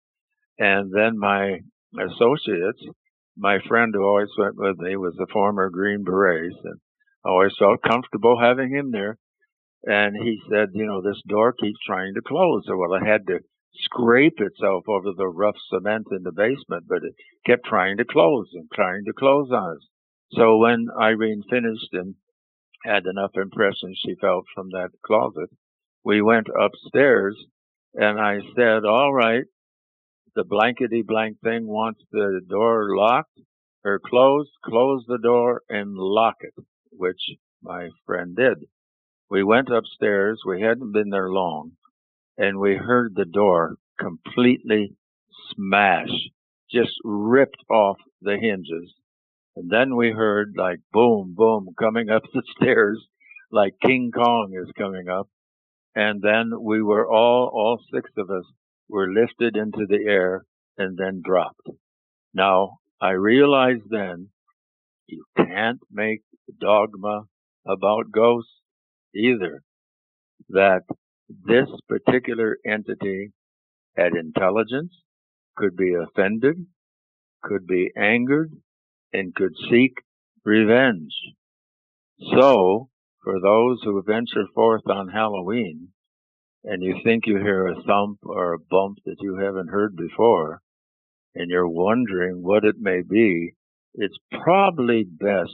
And then my associates, my friend who always went with me was a former Green Berets and I always felt comfortable having him there. And he said, you know, this door keeps trying to close. So, well, I had to scrape itself over the rough cement in the basement, but it kept trying to close and trying to close on us. So when Irene finished and had enough impressions she felt from that closet, we went upstairs and I said, all right, the blankety blank thing wants the door locked or closed, close the door and lock it, which my friend did. We went upstairs. We hadn't been there long and we heard the door completely smash, just ripped off the hinges. And then we heard like boom, boom coming up the (laughs) stairs like King Kong is coming up. And then we were all, all six of us were lifted into the air and then dropped. Now, I realized then you can't make dogma about ghosts either. That this particular entity had intelligence, could be offended, could be angered, and could seek revenge. So, for those who venture forth on Halloween, and you think you hear a thump or a bump that you haven't heard before, and you're wondering what it may be, it's probably best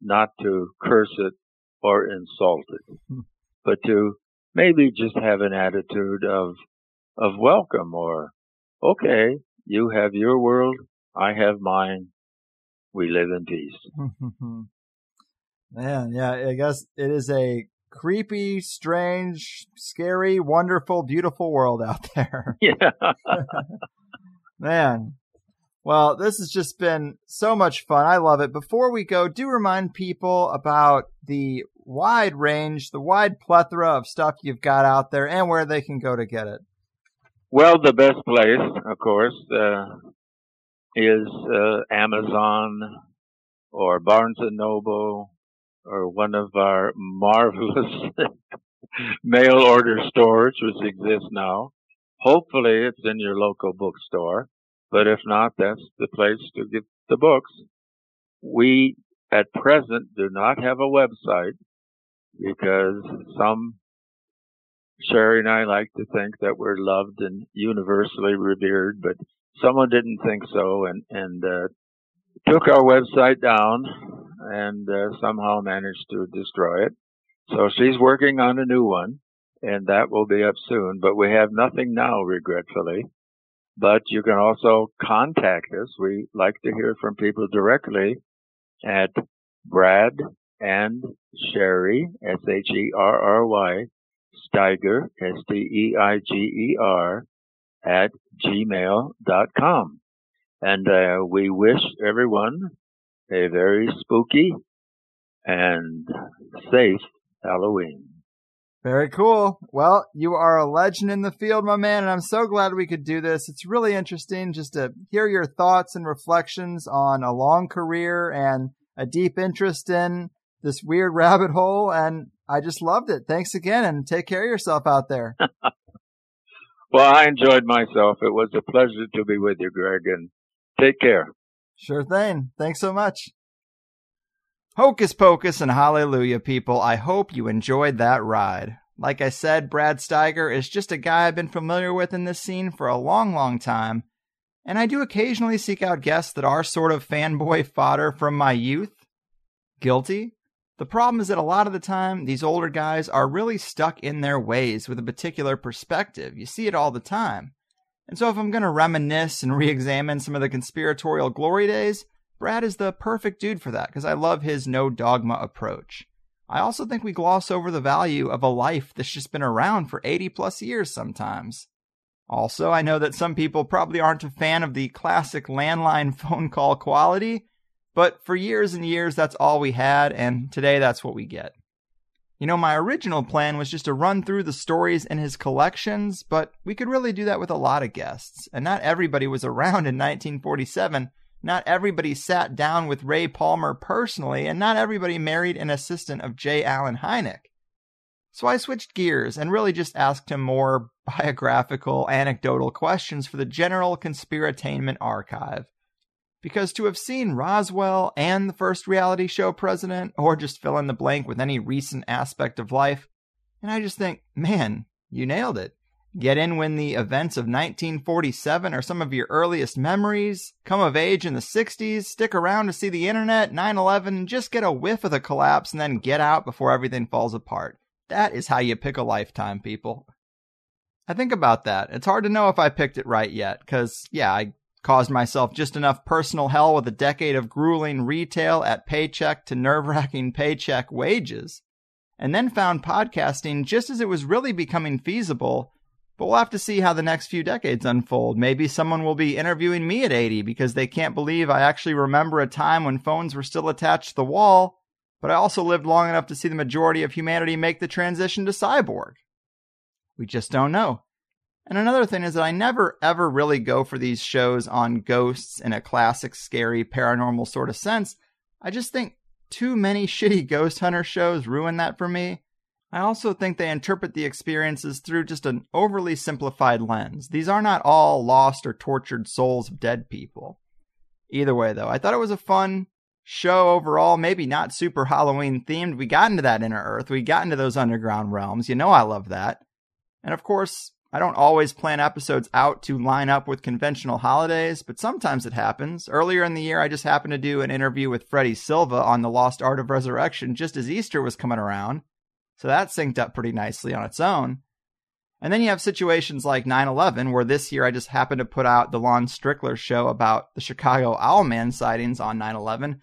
not to curse it or insult it, hmm. but to maybe just have an attitude of of welcome or, okay, you have your world, I have mine. We live in peace. (laughs) Man, yeah, I guess it is a creepy, strange, scary, wonderful, beautiful world out (laughs) there. (laughs) Yeah. Man. Well, this has just been so much fun. I love it. Before we go, do remind people about the wide range, the wide plethora of stuff you've got out there and where they can go to get it. Well, the best place, of course, uh, is uh, Amazon or Barnes and Noble or one of our marvelous (laughs) mail order stores which exist now. Hopefully it's in your local bookstore, but if not, that's the place to get the books. We at present do not have a website because some Sherry and I like to think that we're loved and universally revered, but someone didn't think so and, and, uh, took our website down and uh, somehow managed to destroy it. So she's working on a new one and that will be up soon, but we have nothing now, regretfully. But you can also contact us. We like to hear from people directly at Brad and Sherry, S-H-E-R-R-Y, Steiger, S-T-E-I-G-E-R, at gmail.com. And uh, we wish everyone a very spooky and safe Halloween. Very cool. Well, you are a legend in the field, my man, and I'm so glad we could do this. It's really interesting just to hear your thoughts and reflections on a long career and a deep interest in this weird rabbit hole. And I just loved it. Thanks again and take care of yourself out there. (laughs) well, I enjoyed myself. It was a pleasure to be with you, Greg, and take care. Sure thing. Thanks so much. Hocus pocus and hallelujah, people. I hope you enjoyed that ride. Like I said, Brad Steiger is just a guy I've been familiar with in this scene for a long, long time, and I do occasionally seek out guests that are sort of fanboy fodder from my youth. Guilty. The problem is that a lot of the time, these older guys are really stuck in their ways with a particular perspective. You see it all the time. And so if I'm going to reminisce and (laughs) re examine some of the conspiratorial glory days, Brad is the perfect dude for that because I love his no dogma approach. I also think we gloss over the value of a life that's just been around for 80 plus years sometimes. Also, I know that some people probably aren't a fan of the classic landline (laughs) phone call quality, but for years and years, that's all we had, and today that's what we get. You know, my original plan was just to run through the stories in his collections, but we could really do that with a lot of guests, and not everybody was around in 1947. Not everybody sat down with Ray Palmer personally, and not everybody married an assistant of J. Allen Hynek. So I switched gears and really just asked him more (laughs) biographical, anecdotal questions for the general conspiratainment archive. Because to have seen Roswell and the first reality show president, or just fill in the blank with any recent aspect of life, and I just think, man, you nailed it. Get in when the events of 1947 are some of your earliest memories, come of age in the 60s, stick around to see the internet, 9 11, and just get a whiff of the collapse and then get out before everything falls apart. That is how you pick a lifetime, people. I think about that. It's hard to know if I picked it right yet, because, yeah, I caused myself just enough personal hell with a decade of grueling retail at paycheck to nerve wracking paycheck wages, and then found podcasting just as it was really becoming feasible. But we'll have to see how the next few decades unfold. Maybe someone will be interviewing me at 80 because they can't believe I actually remember a time when phones were still attached to the wall, but I also lived long enough to see the majority of humanity make the transition to cyborg. We just don't know. And another thing is that I never ever really go for these shows on ghosts in a classic scary paranormal sort of sense. I just think too many (laughs) shitty ghost hunter shows ruin that for me. I also think they interpret the experiences through just an overly simplified lens. These are not all lost or tortured souls of dead people. Either way, though, I thought it was a fun show overall, maybe not super Halloween themed. We got into that inner earth, we got into those underground realms. You know, I love that. And of course, I don't always plan episodes out to line up with conventional holidays, but sometimes it happens. Earlier in the year, I just happened to do an interview with Freddie Silva on The Lost Art of Resurrection just as Easter was coming around. So that synced up pretty nicely on its own. And then you have situations like 9 11, where this year I just happened to put out the Lon Strickler show about the Chicago Owlman sightings on 9 11.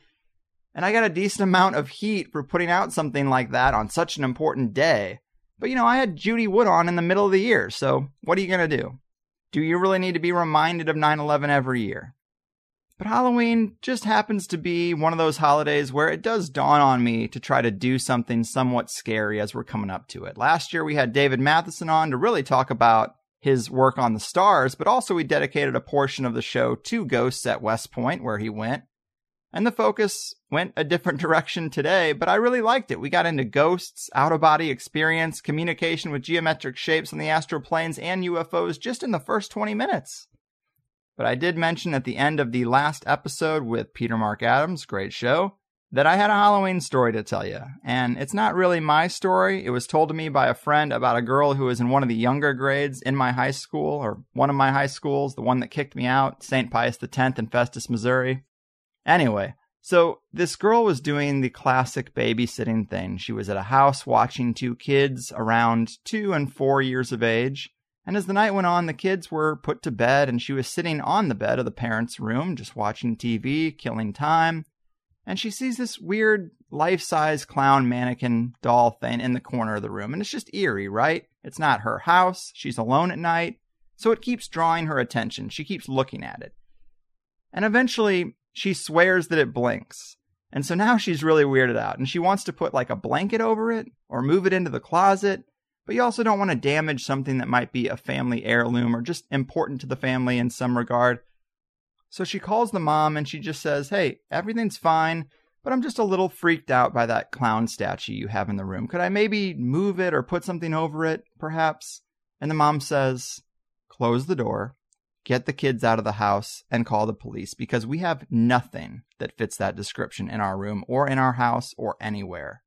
And I got a decent amount of heat for putting out something like that on such an important day. But you know, I had Judy Wood on in the middle of the year, so what are you going to do? Do you really need to be reminded of 9 11 every year? But Halloween just happens to be one of those holidays where it does dawn on me to try to do something somewhat scary as we're coming up to it. Last year we had David Mathisen on to really talk about his work on the stars, but also we dedicated a portion of the show to ghosts at West Point where he went. And the focus went a different (laughs) direction today, but I really liked it. We got into ghosts, out of body experience, communication with geometric shapes on the astral planes, and UFOs just in the first 20 minutes. But I did mention at the end of the last episode with Peter Mark Adams, great show, that I had a Halloween story to tell you. And it's not really my story. It was told to me by a friend about a girl who was in one of the younger grades in my high school, or one of my high schools, the one that kicked me out, St. Pius X in Festus, Missouri. Anyway, so this girl was doing the classic babysitting thing. She was at a house watching two kids around two and four years of age. And as the night went on, the kids were put to bed, and she was sitting on the bed of the parents' room, just watching TV, killing time. And she sees this weird life size clown mannequin doll thing in the corner of the room. And it's just eerie, right? It's not her house. She's alone at night. So it keeps drawing her attention. She keeps looking at it. And eventually, she swears that it blinks. And so now she's really weirded out. And she wants to put like a blanket over it or move it into the closet but you also don't want to damage something that might be a family heirloom or just important to the family in some regard. So she calls the mom and she just says, Hey, everything's fine, but I'm just a little freaked out by that clown statue you have in the room. Could I maybe move it or put something over it, perhaps? And the mom says, Close the door, get the kids out of the house, and call the police because we have nothing that fits that description in our room or in our house or anywhere.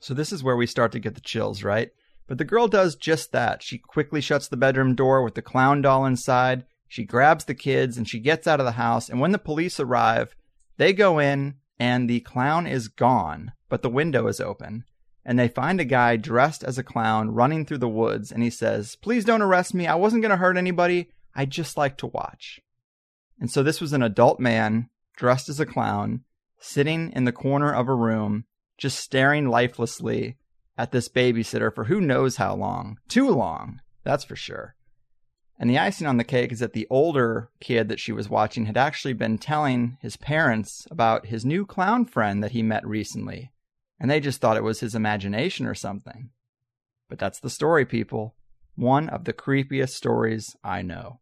So this is where we start to get the chills, right? But the girl does just that. She quickly shuts the bedroom door with the clown doll inside. She grabs the kids and she gets out of the house. And when the police arrive, they go in and the clown is gone, but the window is open. And they find a guy dressed as a clown running through the woods. And he says, Please don't arrest me. I wasn't going to hurt anybody. I'd just like to watch. And so this was an adult man dressed as a clown sitting in the corner of a room just staring lifelessly at this babysitter for who knows how long. Too long, that's for sure. And the icing on the cake is that the older kid that she was watching had actually been telling his parents about his new clown friend that he met recently. And they just thought it was his imagination or something. But that's the story, people. One of the creepiest stories I know.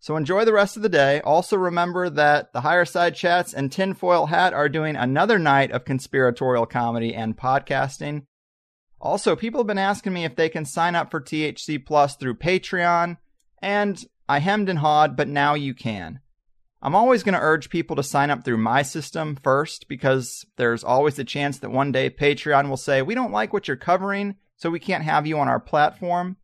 So enjoy the rest of the day. Also remember that the Higher Side Chats and Tinfoil Hat are doing another night of conspiratorial comedy and podcasting. Also, people have been asking me if they can sign up for THC Plus through Patreon, and I hemmed and hawed, but now you can. I'm always going to urge people to sign up through my system first because there's always the chance that one day Patreon will say, We don't like what you're covering, so we can't have you on our platform.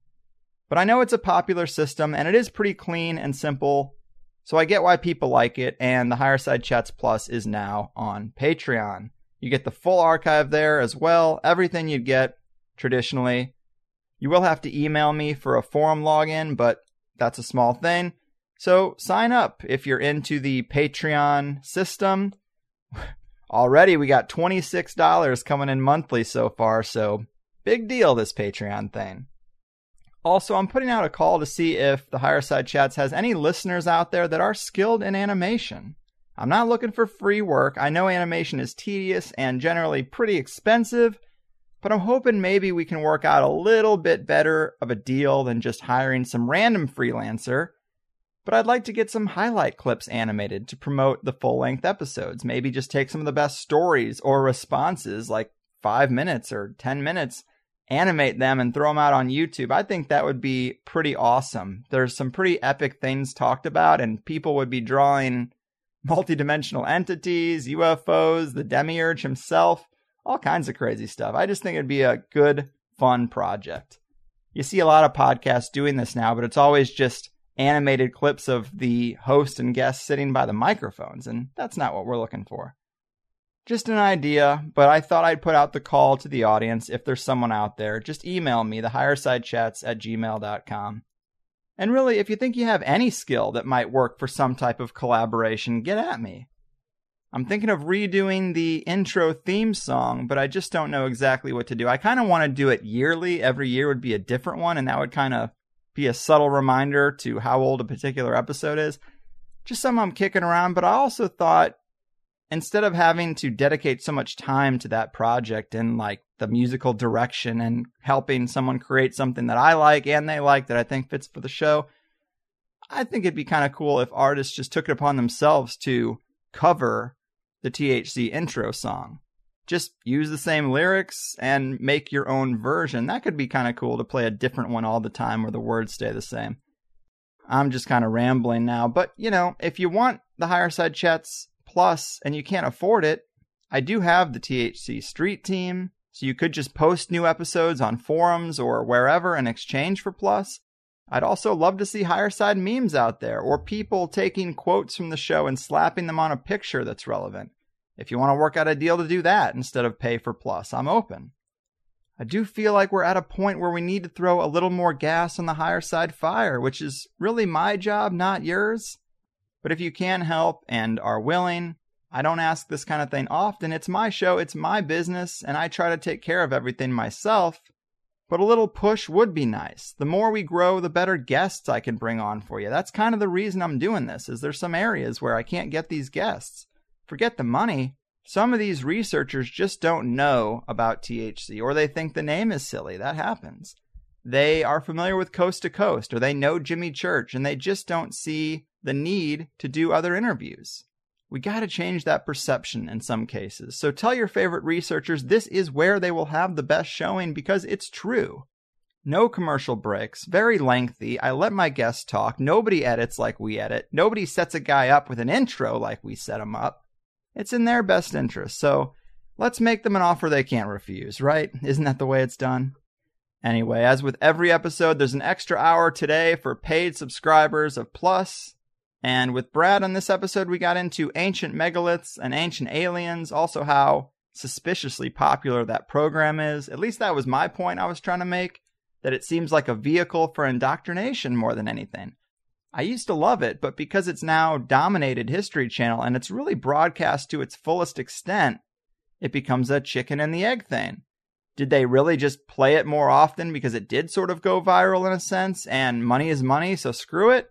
But I know it's a popular system and it is pretty clean and simple. So I get why people like it. And the Higher Side Chats Plus is now on Patreon. You get the full archive there as well, everything you'd get traditionally. You will have to email me for a forum login, but that's a small thing. So sign up if you're into the Patreon system. (laughs) Already we got $26 coming in monthly so far, so big deal this Patreon thing. Also, I'm putting out a call to see if the Higher Side Chats has any listeners out there that are skilled in animation. I'm not looking for free work. I know animation is tedious and generally pretty expensive, but I'm hoping maybe we can work out a little bit better of a deal than just hiring some random freelancer. But I'd like to get some highlight clips animated to promote the full length episodes. Maybe just take some of the best stories or responses, like five minutes or 10 minutes, animate them and throw them out on YouTube, I think that would be pretty awesome. There's some pretty epic things talked about, and people would be drawing (laughs) multidimensional entities, UFOs, the demiurge himself, all kinds of crazy stuff. I just think it'd be a good, fun project. You see a lot of podcasts doing this now, but it's always just animated clips of the host and guests sitting by the microphones, and that's not what we're looking for. Just an idea, but I thought I'd put out the call to the audience if there's someone out there. Just email me, thehighersidechats at gmail.com. And really, if you think you have any skill that might work for some type of collaboration, get at me. I'm thinking of redoing the intro theme song, but I just don't know exactly what to do. I kind of want to do it yearly. Every year would be a different one, and that would kind of be a subtle reminder to how old a particular episode is. Just something I'm kicking around, but I also thought instead of having to dedicate so much time to that project and like the musical direction and helping someone create something that I like and they like that I think fits for the show, I think it'd be kind of cool if artists just took it upon themselves to cover the THC intro song. Just use the same lyrics and make your own version. That could be kind of cool to play a different one all the time where the words stay the same. I'm just kind of rambling now, but you know, if you want the higher side chats plus and you can't afford it, I do have the THC Street team, so you could just post new episodes on forums or wherever in exchange for plus. I'd also love to see higher side memes out there or people taking quotes from the show and slapping them on a picture that's relevant. If you want to work out a deal to do that instead of pay for plus, I'm open. I do feel like we're at a point where we need to throw a little more gas on the higher side fire, which is really my job, not yours. But if you can help and are willing, I don't ask this kind of thing often. It's my show, it's my business, and I try to take care of everything myself. But a little push would be nice. The more we grow, the better guests I can bring on for you. That's kind of the reason I'm doing this. Is there's some areas where I can't get these guests forget the money. Some of these researchers just don't know about THC or they think the name is silly. That happens. They are familiar with Coast to Coast or they know Jimmy Church and they just don't see the need to do other interviews. We got to change that perception in some cases. So tell your favorite researchers this is where they will have the best showing because it's true. No commercial breaks, very lengthy. I let my guests talk. Nobody edits like we edit. Nobody sets a guy up with an intro like we set him up. It's in their best interest. So let's make them an offer they can't refuse, right? Isn't that the way it's done? Anyway, as with every episode, there's an extra hour today for paid subscribers of Plus. And with Brad on this episode, we got into ancient megaliths and ancient aliens, also how suspiciously popular that program is. At least that was my point I was trying to make, that it seems like a vehicle for indoctrination more than anything. I used to love it, but because it's now dominated History Channel and it's really broadcast to its fullest extent, it becomes a chicken and the egg thing. Did they really just play it more often because it did sort of go viral in a sense and money is money, so screw it?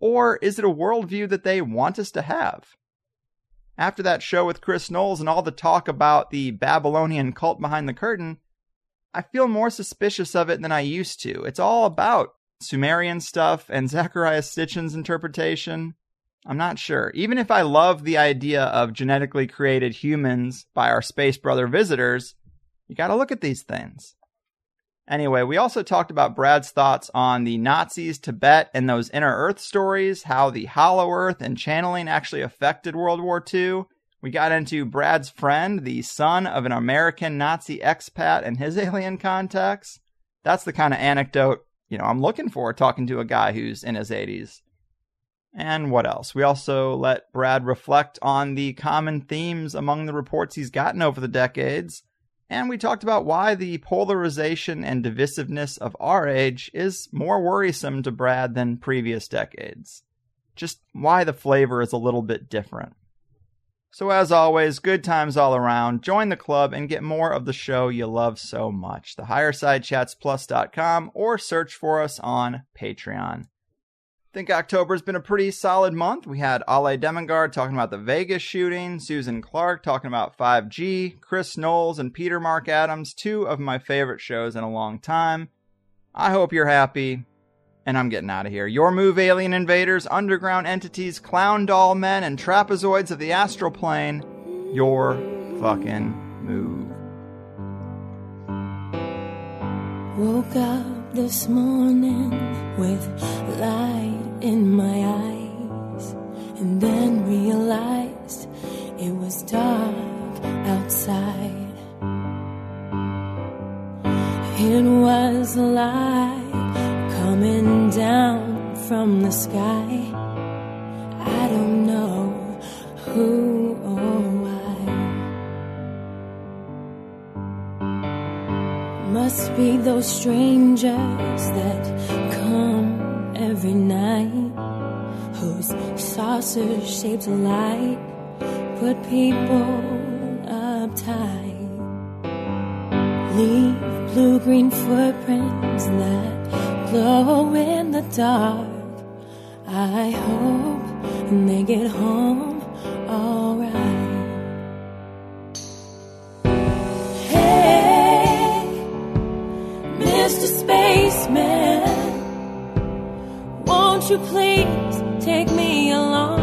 Or is it a worldview that they want us to have? After that show with Chris Knowles and all the talk about the Babylonian cult behind the curtain, I feel more suspicious of it than I used to. It's all about Sumerian stuff and (laughs) Zecharia Sitchin's interpretation. I'm not sure. Even if I love the idea of genetically created humans by our space brother visitors, you got to look at these things. Anyway, we also talked about Brad's thoughts on the Nazis, Tibet, and those inner Earth stories, how the Hollow Earth and channeling actually affected World War II. We got into Brad's friend, the son of an American Nazi expat, and his (laughs) alien contacts. That's the kind of anecdote you know, I'm looking for talking to a guy who's in his 80s. And what else? We also let Brad reflect on the common themes among the reports he's gotten over the decades. And we talked about why the polarization and divisiveness of our age is more worrisome to Brad than previous decades. Just why the flavor is a little bit different. So, as always, good times all around. Join the club and get more of the show you love so much. TheHigherSideChatsPlus.com or search for us on Patreon. I think October's been a pretty solid month. We had Ale Demingard talking about the Vegas shooting, Susan Clark talking about 5G, Chris Knowles and Peter Mark Adams, two of my favorite shows in a long time. I hope you're happy and I'm getting out of here. Your move, alien invaders, underground entities, clown doll men, and trapezoids of the astral plane. Your fucking move. Woke up this morning with light in my eyes, and then realized it was dark outside. It was a lie coming down from the sky. I don't know who or why. Must be those strangers that come every night, whose saucer shaped light put people uptight. Leave blue green footprints that glow in the dark. I hope they get home alright. Hey, Mr. Spaceman, won't you please take me along?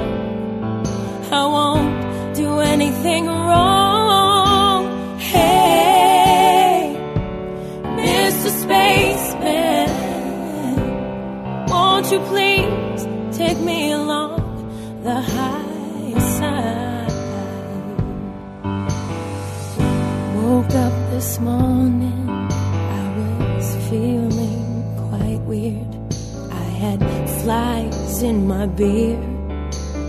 I won't do anything wrong. You please take me along the high side? Woke up this morning, I was feeling quite weird. I had flies in my beard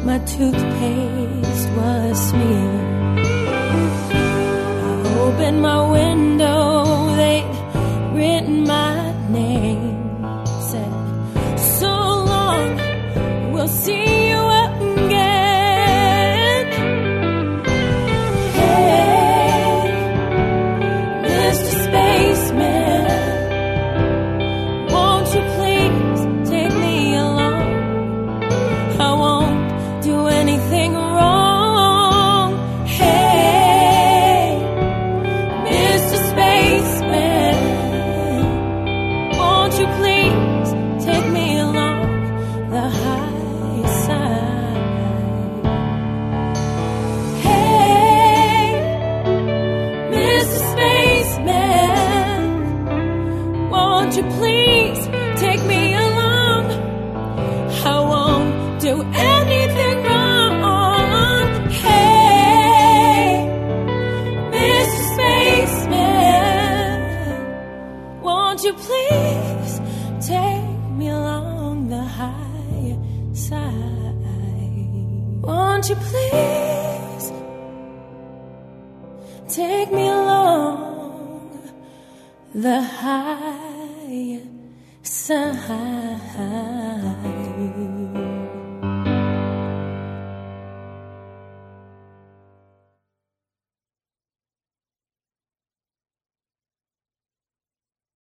my toothpaste was smeared. I opened my window,